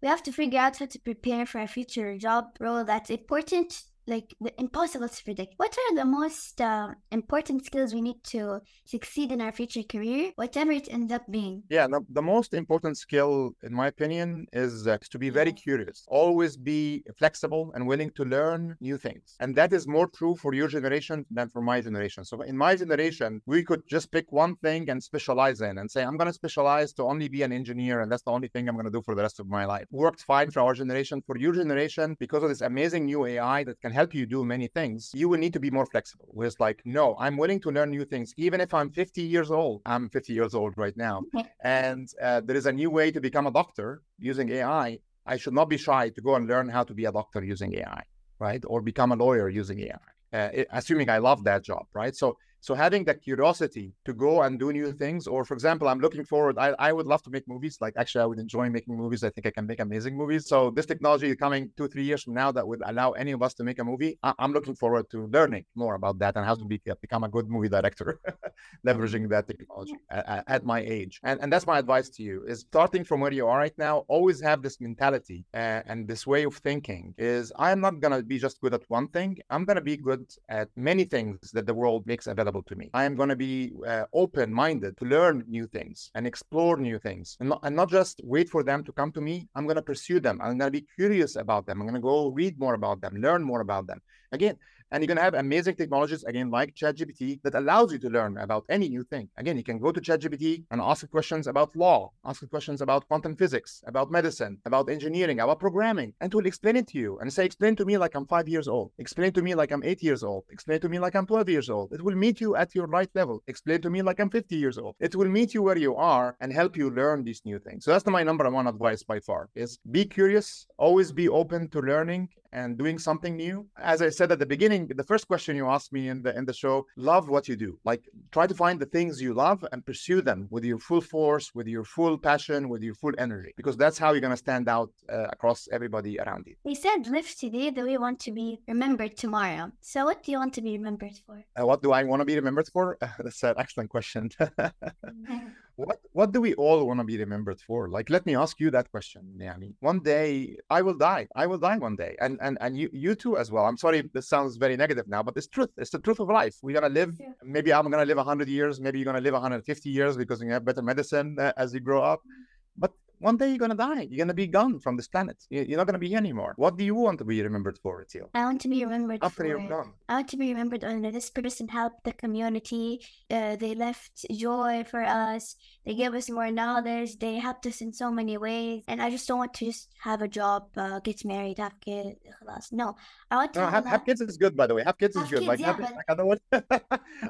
we have to figure out how to prepare for a future job role that's important like impossible to predict. What are the most uh, important skills we need to succeed in our future career, whatever it ends up being? Yeah, the, the most important skill, in my opinion, is uh, to be very curious. Always be flexible and willing to learn new things. And that is more true for your generation than for my generation. So in my generation, we could just pick one thing and specialize in and say, I'm going to specialize to only be an engineer, and that's the only thing I'm going to do for the rest of my life. Worked fine for our generation. For your generation, because of this amazing new AI that can help you do many things, you will need to be more flexible. Where it's like, no, I'm willing to learn new things, even if I'm 50 years old. I'm 50 years old right now, and uh, there is a new way to become a doctor using AI. I should not be shy to go and learn how to be a doctor using AI, right? Or become a lawyer using AI. Uh, assuming I love that job, right? So so having that curiosity to go and do new things, or for example, I'm looking forward. I, I would love to make movies. Like actually, I would enjoy making movies. I think I can make amazing movies. So this technology coming two three years from now that would allow any of us to make a movie. I, am looking forward to learning more about that and how to be, become a good movie director, [laughs] leveraging that technology at, at, my age. And and that's my advice to you: is starting from where you are right now. Always have this mentality uh, and this way of thinking. Is I am not gonna be just good at one thing. I'm gonna be good at many things that the world makes available to me. I am going to be uh, open minded to learn new things and explore new things and not, and not just wait for them to come to me. I'm going to pursue them. I'm going to be curious about them. I'm going to go read more about them, learn more about them. Again, and you're going to have amazing technologies, again, like ChatGPT, that allows you to learn about any new thing. Again, you can go to ChatGPT and ask questions about law, ask questions about quantum physics, about medicine, about engineering, about programming, and it will explain it to you and say, explain to me like I'm five years old. Explain to me like I'm eight years old. Explain to me like I'm 12 years old. It will meet you at your right level. Explain to me like I'm 50 years old. It will meet you where you are and help you learn these new things. So that's my number one advice by far is be curious, always be open to learning and doing something new. As I said at the beginning, the first question you asked me in the in the show, love what you do. Like try to find the things you love and pursue them with your full force, with your full passion, with your full energy, because that's how you're to stand out uh, across everybody around you. We said live today that we want to be remembered tomorrow. So what do you want to be remembered for? Uh, what do I want to be remembered for? [laughs] that's an excellent question. [laughs] [laughs] What what do we all want to be remembered for? Like, let me ask you that question, Yani. One day I will die. I will die one day, and and and you you too as well. I'm sorry, this sounds very negative now, but it's truth. It's the truth of life. We're gonna live. Yeah. Maybe I'm gonna live 100 years. Maybe you're gonna live 150 years because you have better medicine uh, as you grow up. But one day you're gonna die. You're gonna be gone from this planet. You're not gonna be here anymore. What do you want to be remembered for, Atil? I want to be remembered after for, you're gone. I want to be remembered on this person helped the community. Uh, they left joy for us. They gave us more knowledge. They helped us in so many ways. And I just don't want to just have a job, uh, get married, have kids. No, I want to no, have, have, kids is good, by the way. Have kids have is good. Kids, like, yeah, have, but... like, I don't want, [laughs]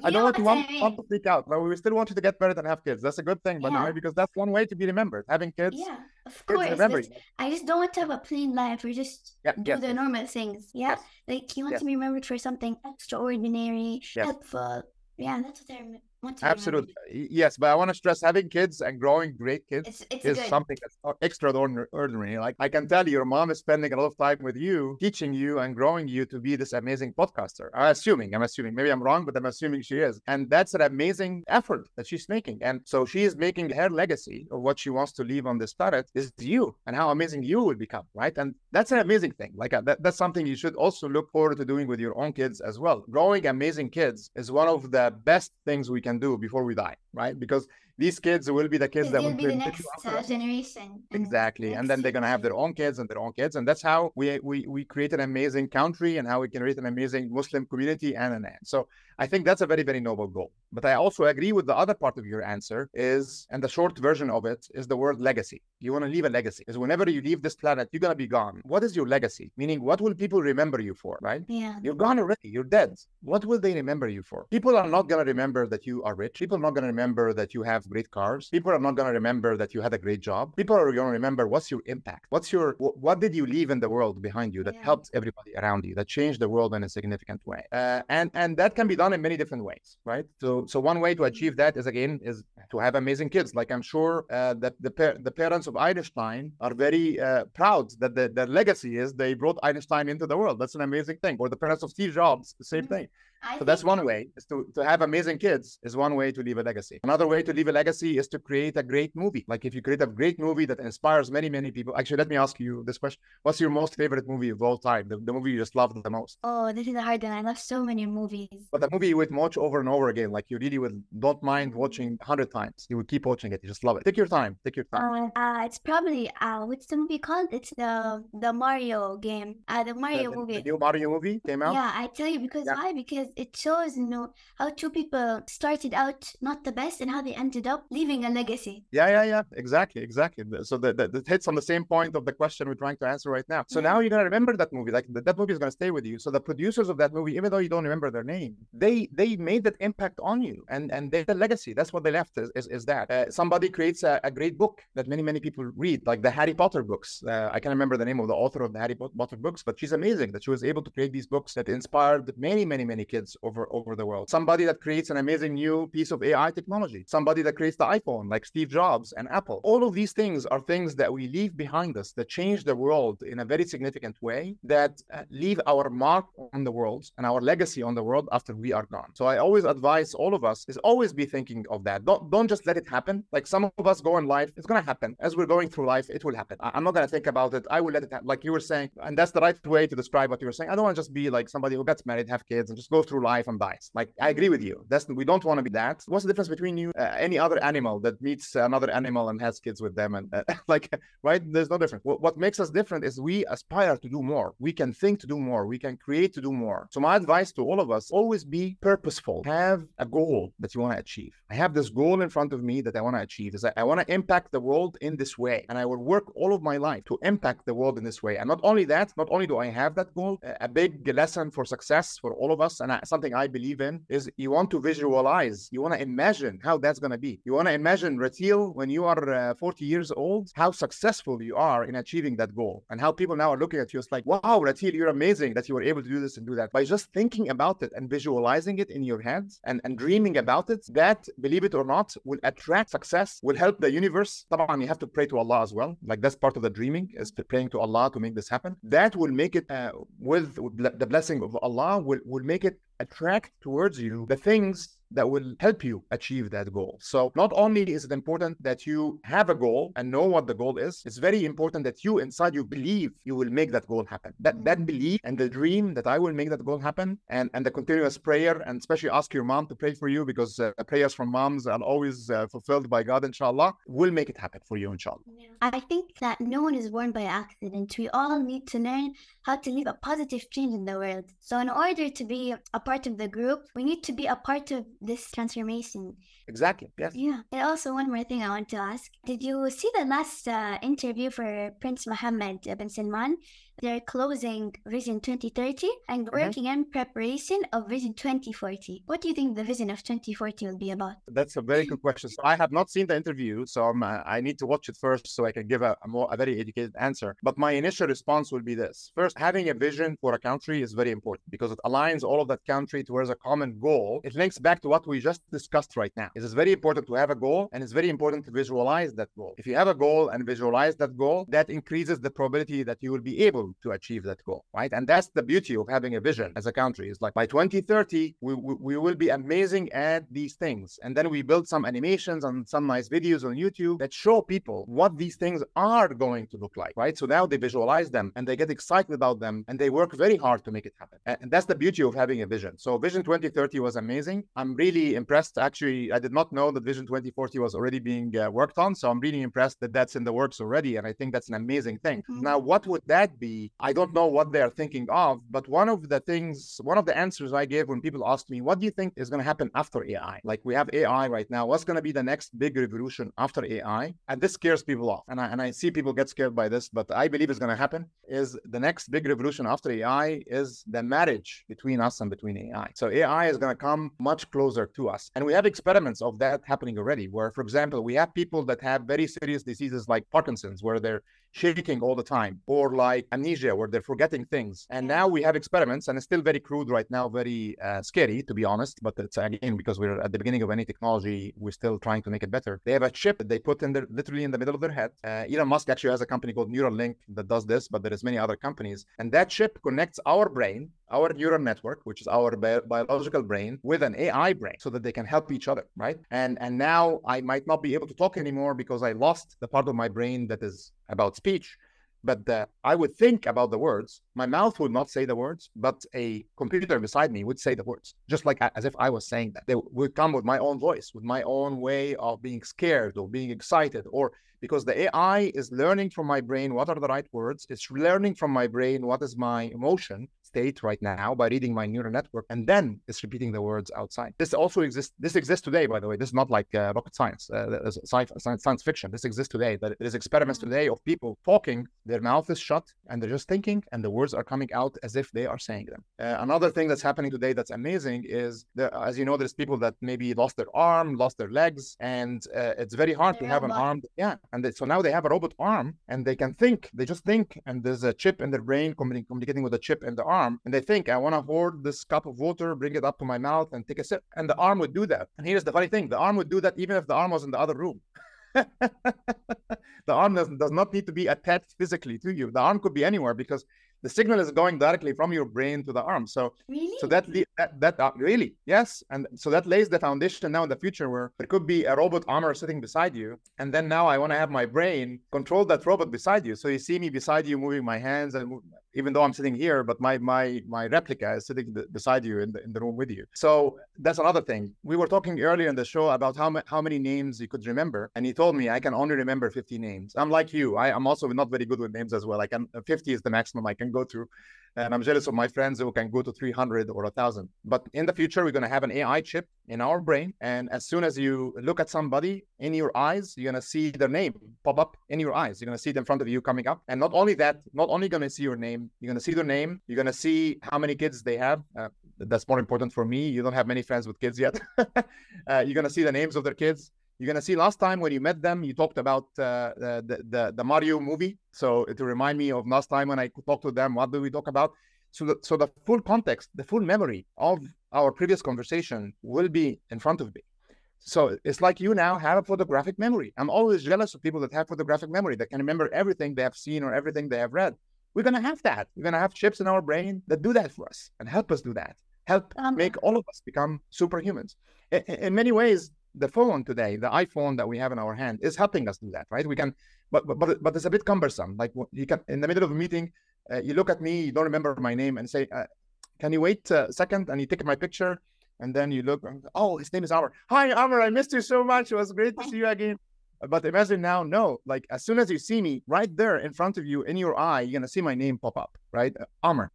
I don't want to want, want to freak out, but we still want you to get married and have kids. That's a good thing, but yeah. the way, because that's one way to be remembered. Having kids yeah, of course. I just don't want to have a plain life or just yeah, do yes, the yes. normal things. Yeah. Yes. Like you want to be remembered for something extraordinary, helpful. Yeah, that's what I remember. Absolutely. Yes, but I want to stress having kids and growing great kids it's, it's is good. something that's extraordinary. Like I can tell you, your mom is spending a lot of time with you, teaching you and growing you to be this amazing podcaster. I'm assuming, I'm assuming, maybe I'm wrong, but I'm assuming she is. And that's an amazing effort that she's making. And so she is making her legacy of what she wants to leave on this planet is you and how amazing you will become, right? And that's an amazing thing. Like uh, that, that's something you should also look forward to doing with your own kids as well. Growing amazing kids is one of the best things we can can do before we die, right? Because these kids will be the kids that will be the next uh, generation. Exactly, and then they're gonna have their own kids and their own kids, and that's how we we we create an amazing country and how we can create an amazing Muslim community and an end. So I think that's a very, very noble goal. But I also agree with the other part of your answer is, and the short version of it is the word legacy. You want to leave a legacy. Is whenever you leave this planet, you're going to be gone. What is your legacy? Meaning, what will people remember you for, right? Yeah. You're gone already. You're dead. What will they remember you for? People are not going to remember that you are rich. People are not going to remember that you have great cars. People are not going to remember that you had a great job. People are going to remember what's your impact. What's your what did you leave in the world behind you that yeah. helped everybody around you, that changed the world in a significant way. Uh, and and that can be done in many different ways, right? So so one way to achieve that is again is to have amazing kids. Like I'm sure uh, that the par- the parents of Einstein are very uh, proud that the, their legacy is they brought Einstein into the world. That's an amazing thing. Or the parents of Steve Jobs, same mm-hmm. thing. I so that's one way is to, to have amazing kids is one way to leave a legacy. Another way to leave a legacy is to create a great movie. Like if you create a great movie that inspires many, many people. Actually, let me ask you this question. What's your most favorite movie of all time? The, the movie you just loved the most? Oh, this is a hard one. I love so many movies. But the movie you would watch over and over again. Like you really would don't mind watching hundred times. You would keep watching it. You just love it. Take your time. Take your time. Uh, uh it's probably uh what's the movie called? It's the the Mario game. Uh the Mario the, movie. The new Mario movie came out? Yeah, I tell you because yeah. why? Because it shows you know how two people started out not the best and how they ended up leaving a legacy. Yeah, yeah, yeah. Exactly, exactly. So that, that, hits on the same point of the question we're trying to answer right now. So now you're gonna remember that movie. Like that movie is gonna stay with you. So the producers of that movie, even though you don't remember their name, they they made that impact on you, and and they the legacy. That's what they left is is, is that uh, somebody creates a, a, great book that many many people read, like the Harry Potter books. Uh, I can't remember the name of the author of the Harry Potter books, but she's amazing that she was able to create these books that inspired many many many kids over over the world. Somebody that creates an amazing new piece of AI technology. Somebody that creates the iPhone, like Steve Jobs and Apple. All of these things are things that we leave behind us that change the world in a very significant way, that uh, leave our mark on the world and our legacy on the world after we are gone. So I always advise all of us is always be thinking of that. Don't don't just let it happen. Like some of us go in life, it's gonna happen. As we're going through life, it will happen. I'm not gonna think about it. I will let it happen. Like you were saying, and that's the right way to describe what you were saying. I don't want to just be like somebody who gets married, have kids, and just go through life and dies. Like I agree with you. That's we don't want to be that. What's the difference between you, uh, any other animal that meets another animal and has kids with them, and uh, [laughs] like right? There's no difference. What, what makes us different is we aspire to do more. We can think to do more. We can create to do more. So my advice to all of us: always be purposeful. Have a goal that you want to achieve. I have this goal in front of me that I want to achieve. Is that I want to impact the world in this way, and I will work all of my life to impact the world in this way. And not only that, not only do I have that goal, a big lesson for success for all of us, and something I believe in is you want to visualize, you want to imagine how that's going to be. You want to imagine, Rateel, when you are uh, 40 years old, how successful you are in achieving that goal and how people now are looking at you. It's like, wow, Rateel, you're amazing that you were able to do this and do that. By just thinking about it and visualizing it in your head and, and dreaming about it, that, believe it or not, will attract success, will help the universe. Taban, you have to pray to Allah as well. Like that's part of the dreaming is praying to Allah to make this happen. That will make it, uh, with the blessing of Allah, will, will make it attract towards you the things that will help you achieve that goal. So not only is it important that you have a goal and know what the goal is, it's very important that you inside you believe you will make that goal happen. That that belief and the dream that I will make that goal happen and and the continuous prayer and especially ask your mom to pray for you because uh, prayers from moms are always uh, fulfilled by God inshallah will make it happen for you inshallah. I think that no one is born by accident. We all need to learn how to leave a positive change in the world. So in order to be a part of the group, we need to be a part of this transformation. Exactly. Yes. Yeah. And also, one more thing I want to ask: Did you see the last uh, interview for Prince Mohammed bin Salman? They're closing Vision 2030 and mm-hmm. working mm-hmm. in preparation of Vision 2040. What do you think the vision of 2040 will be about? That's a very good question. So I have not seen the interview, so uh, I need to watch it first so I can give a, a, more a very educated answer. But my initial response will be this: first, having a vision for a country is very important because it aligns all of that country towards a common goal. It links back to what we just discussed right now. It is very important to have a goal, and it's very important to visualize that goal. If you have a goal and visualize that goal, that increases the probability that you will be able to achieve that goal, right? And that's the beauty of having a vision as a country. It's like by 2030, we, we, we will be amazing at these things. And then we build some animations and some nice videos on YouTube that show people what these things are going to look like, right? So now they visualize them and they get excited about them and they work very hard to make it happen. And that's the beauty of having a vision. So Vision 2030 was amazing. I'm really impressed. Actually, I did not know that Vision 2040 was already being uh, worked on. So I'm really impressed that that's in the works already. And I think that's an amazing thing. Mm-hmm. Now, what would that be I don't know what they're thinking of, but one of the things, one of the answers I gave when people asked me, what do you think is going to happen after AI? Like we have AI right now. What's going to be the next big revolution after AI? And this scares people off. And I, and I see people get scared by this, but I believe it's going to happen is the next big revolution after AI is the marriage between us and between AI. So AI is going to come much closer closer to us. And we have experiments of that happening already, where, for example, we have people that have very serious diseases like Parkinson's, where they're shaking all the time, or like amnesia, where they're forgetting things. And now we have experiments, and it's still very crude right now, very uh, scary, to be honest. But it's again because we're at the beginning of any technology, we're still trying to make it better. They have a chip that they put in there, literally in the middle of their head. Uh, Elon Musk actually has a company called Neuralink that does this, but there is many other companies, and that chip connects our brain our neural network, which is our bi- biological brain, with an AI brain, so that they can help each other, right? And and now I might not be able to talk anymore because I lost the part of my brain that is about speech. But I would think about the words. My mouth would not say the words, but a computer beside me would say the words, just like as if I was saying that. They would come with my own voice, with my own way of being scared or being excited, or because the AI is learning from my brain what are the right words. It's learning from my brain what is my emotion state right now by reading my neural network, and then it's repeating the words outside. This also exists. This exists today, by the way. This is not like uh, rocket science, uh, science, science fiction. This exists today. That there's experiments mm-hmm. today of people talking, their mouth is shut, and they're just thinking, and the words are coming out as if they are saying them. Uh, another thing that's happening today that's amazing is, as you know, there's people that maybe lost their arm, lost their legs, and uh, it's very hard they to have an arm. Yeah, and they, so now they have a robot arm, and they can think. They just think, and there's a chip in their brain communicating with a chip in the arm arm and they think, I want to hold this cup of water, bring it up to my mouth and take a sip. And the arm would do that. And here's the funny thing the arm would do that even if the arm was in the other room. [laughs] the arm does, does not need to be attached physically to you. The arm could be anywhere because the signal is going directly from your brain to the arm. So, really? so that that, that uh, really yes, and so that lays the foundation now in the future where there could be a robot armor sitting beside you, and then now I want to have my brain control that robot beside you. So you see me beside you, moving my hands, and even though I'm sitting here, but my my my replica is sitting beside you in the in the room with you. So that's another thing. We were talking earlier in the show about how ma- how many names you could remember, and he told me I can only remember 50 names. I'm like you. I, am also not very good with names as well. I can 50 is the maximum I can go through. And I'm jealous of my friends who can go to 300 or 1,000. But in the future, we're going to have an AI chip in our brain. And as soon as you look at somebody in your eyes, you're going to see their name pop up in your eyes. You're going to see it in front of you coming up. And not only that, not only going to see your name, you're going to see their name. You're going to see how many kids they have. Uh, that's more important for me. You don't have many friends with kids yet. [laughs] uh, you're going to see the names of their kids. You're gonna see last time when you met them, you talked about uh, the, the the Mario movie. So to remind me of last time when I talked to them, what did we talk about? So the, so the full context, the full memory of our previous conversation will be in front of me. So it's like you now have a photographic memory. I'm always jealous of people that have photographic memory that can remember everything they have seen or everything they have read. We're gonna have that. We're gonna have chips in our brain that do that for us and help us do that. Help um, make all of us become superhumans. In, in many ways, the phone today, the iPhone that we have in our hand, is helping us do that, right? We can, but but but it's a bit cumbersome. Like you can in the middle of a meeting, uh, you look at me, you don't remember my name, and say, uh, "Can you wait a second? And you take my picture, and then you look, oh, his name is Amr. Hi, Amr, I missed you so much. It was great to [laughs] see you again. But imagine now, no, like as soon as you see me right there in front of you in your eye, you're gonna see my name pop up, right? Uh, Amr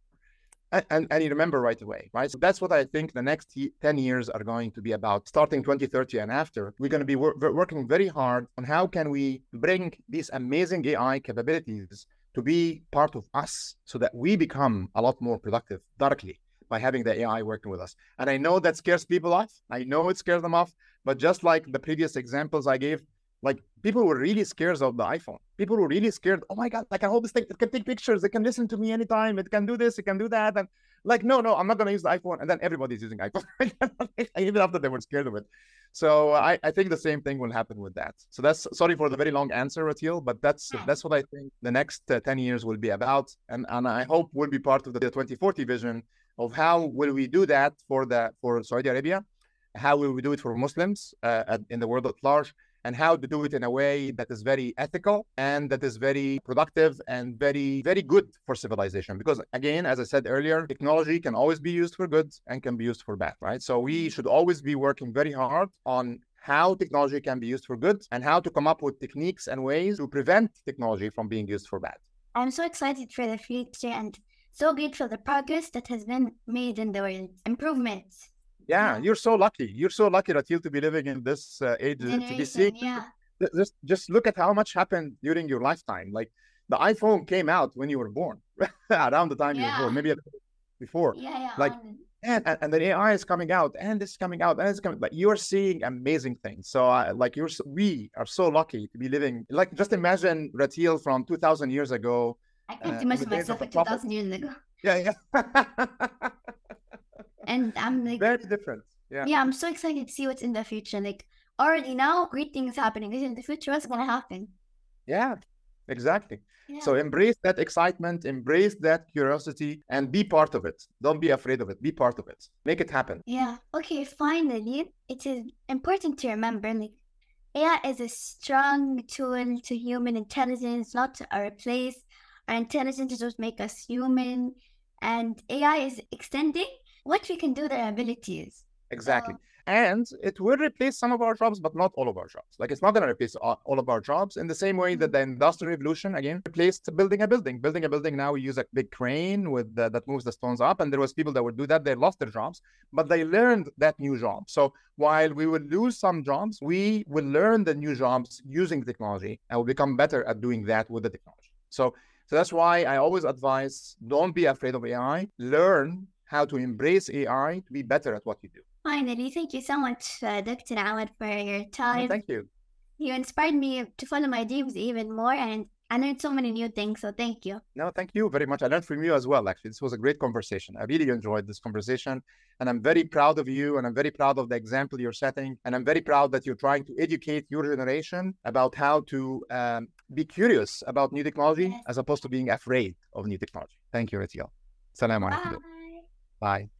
and, and you remember right away, right? So that's what I think the next 10 years are going to be about. Starting 2030 and after, we're going to be wor- working very hard on how can we bring these amazing AI capabilities to be part of us so that we become a lot more productive directly by having the AI working with us. And I know that scares people off. I know it scares them off. But just like the previous examples I gave, like people were really scared of the iPhone. People were really scared. Oh my God, Like I can hold this thing. It can take pictures. It can listen to me anytime. It can do this. It can do that. And like, no, no, I'm not going to use the iPhone. And then everybody's using iPhone, [laughs] even after they were scared of it. So I, I think the same thing will happen with that. So that's sorry for the very long answer, Rateel, but that's that's what I think the next uh, 10 years will be about. And, and I hope will be part of the 2040 vision of how will we do that for the for Saudi Arabia? How will we do it for Muslims uh, in the world at large? And how to do it in a way that is very ethical and that is very productive and very, very good for civilization. Because again, as I said earlier, technology can always be used for good and can be used for bad, right? So we mm-hmm. should always be working very hard on how technology can be used for good and how to come up with techniques and ways to prevent technology from being used for bad. I'm so excited for the future and so grateful for the progress that has been made in the world. Improvements yeah, you're so lucky. You're so lucky, Rateel, to be living in this uh, age, Generation, to be seeing. Yeah. Just, just look at how much happened during your lifetime. Like the iPhone came out when you were born, [laughs] around the time yeah. you were born, maybe before. Yeah, yeah. Like, and, and, then AI is coming out, and this is coming out, and it's coming. But you're seeing amazing things. So, uh, like, you're we are so lucky to be living. Like, just imagine Rateel from two thousand years ago. I can't uh, imagine myself two thousand years ago. Yeah, yeah. [laughs] and I'm like very different. Yeah. Yeah, I'm so excited to see what's in the future. Like already now, great things happening. In the future, what's gonna happen? Yeah, exactly. Yeah. So embrace that excitement, embrace that curiosity, and be part of it. Don't be afraid of it. Be part of it. Make it happen. Yeah. Okay. Finally, it is important to remember, like AI is a strong tool to human intelligence, not to replace. Our intelligence is what make us human, and AI is extending what we can do, their abilities. Exactly. and it will replace some of our jobs, but not all of our jobs. Like it's not going to replace all of our jobs in the same way that mm-hmm. the industrial revolution again replaced building a building. Building a building now we use a big crane with the, that moves the stones up, and there was people that would do that. They lost their jobs, but they learned that new job. So while we will lose some jobs, we will learn the new jobs using technology and will become better at doing that with the technology. So so that's why I always advise don't be afraid of AI. Learn how to embrace AI to be better at what you do. Finally, thank you so much, uh, Dr. Awad, for your time. thank you. You inspired me to follow my dreams even more, and I learned so many new things. So thank you. No, thank you very much. I learned from you as well. Actually, this was a great conversation. I really enjoyed this conversation, and I'm very proud of you, and I'm very proud of the example you're setting, and I'm very proud that you're trying to educate your generation about how to um, be curious about new technology yes. as opposed to being afraid of new technology. Thank you, Rateel. Salam alaikum. Bye.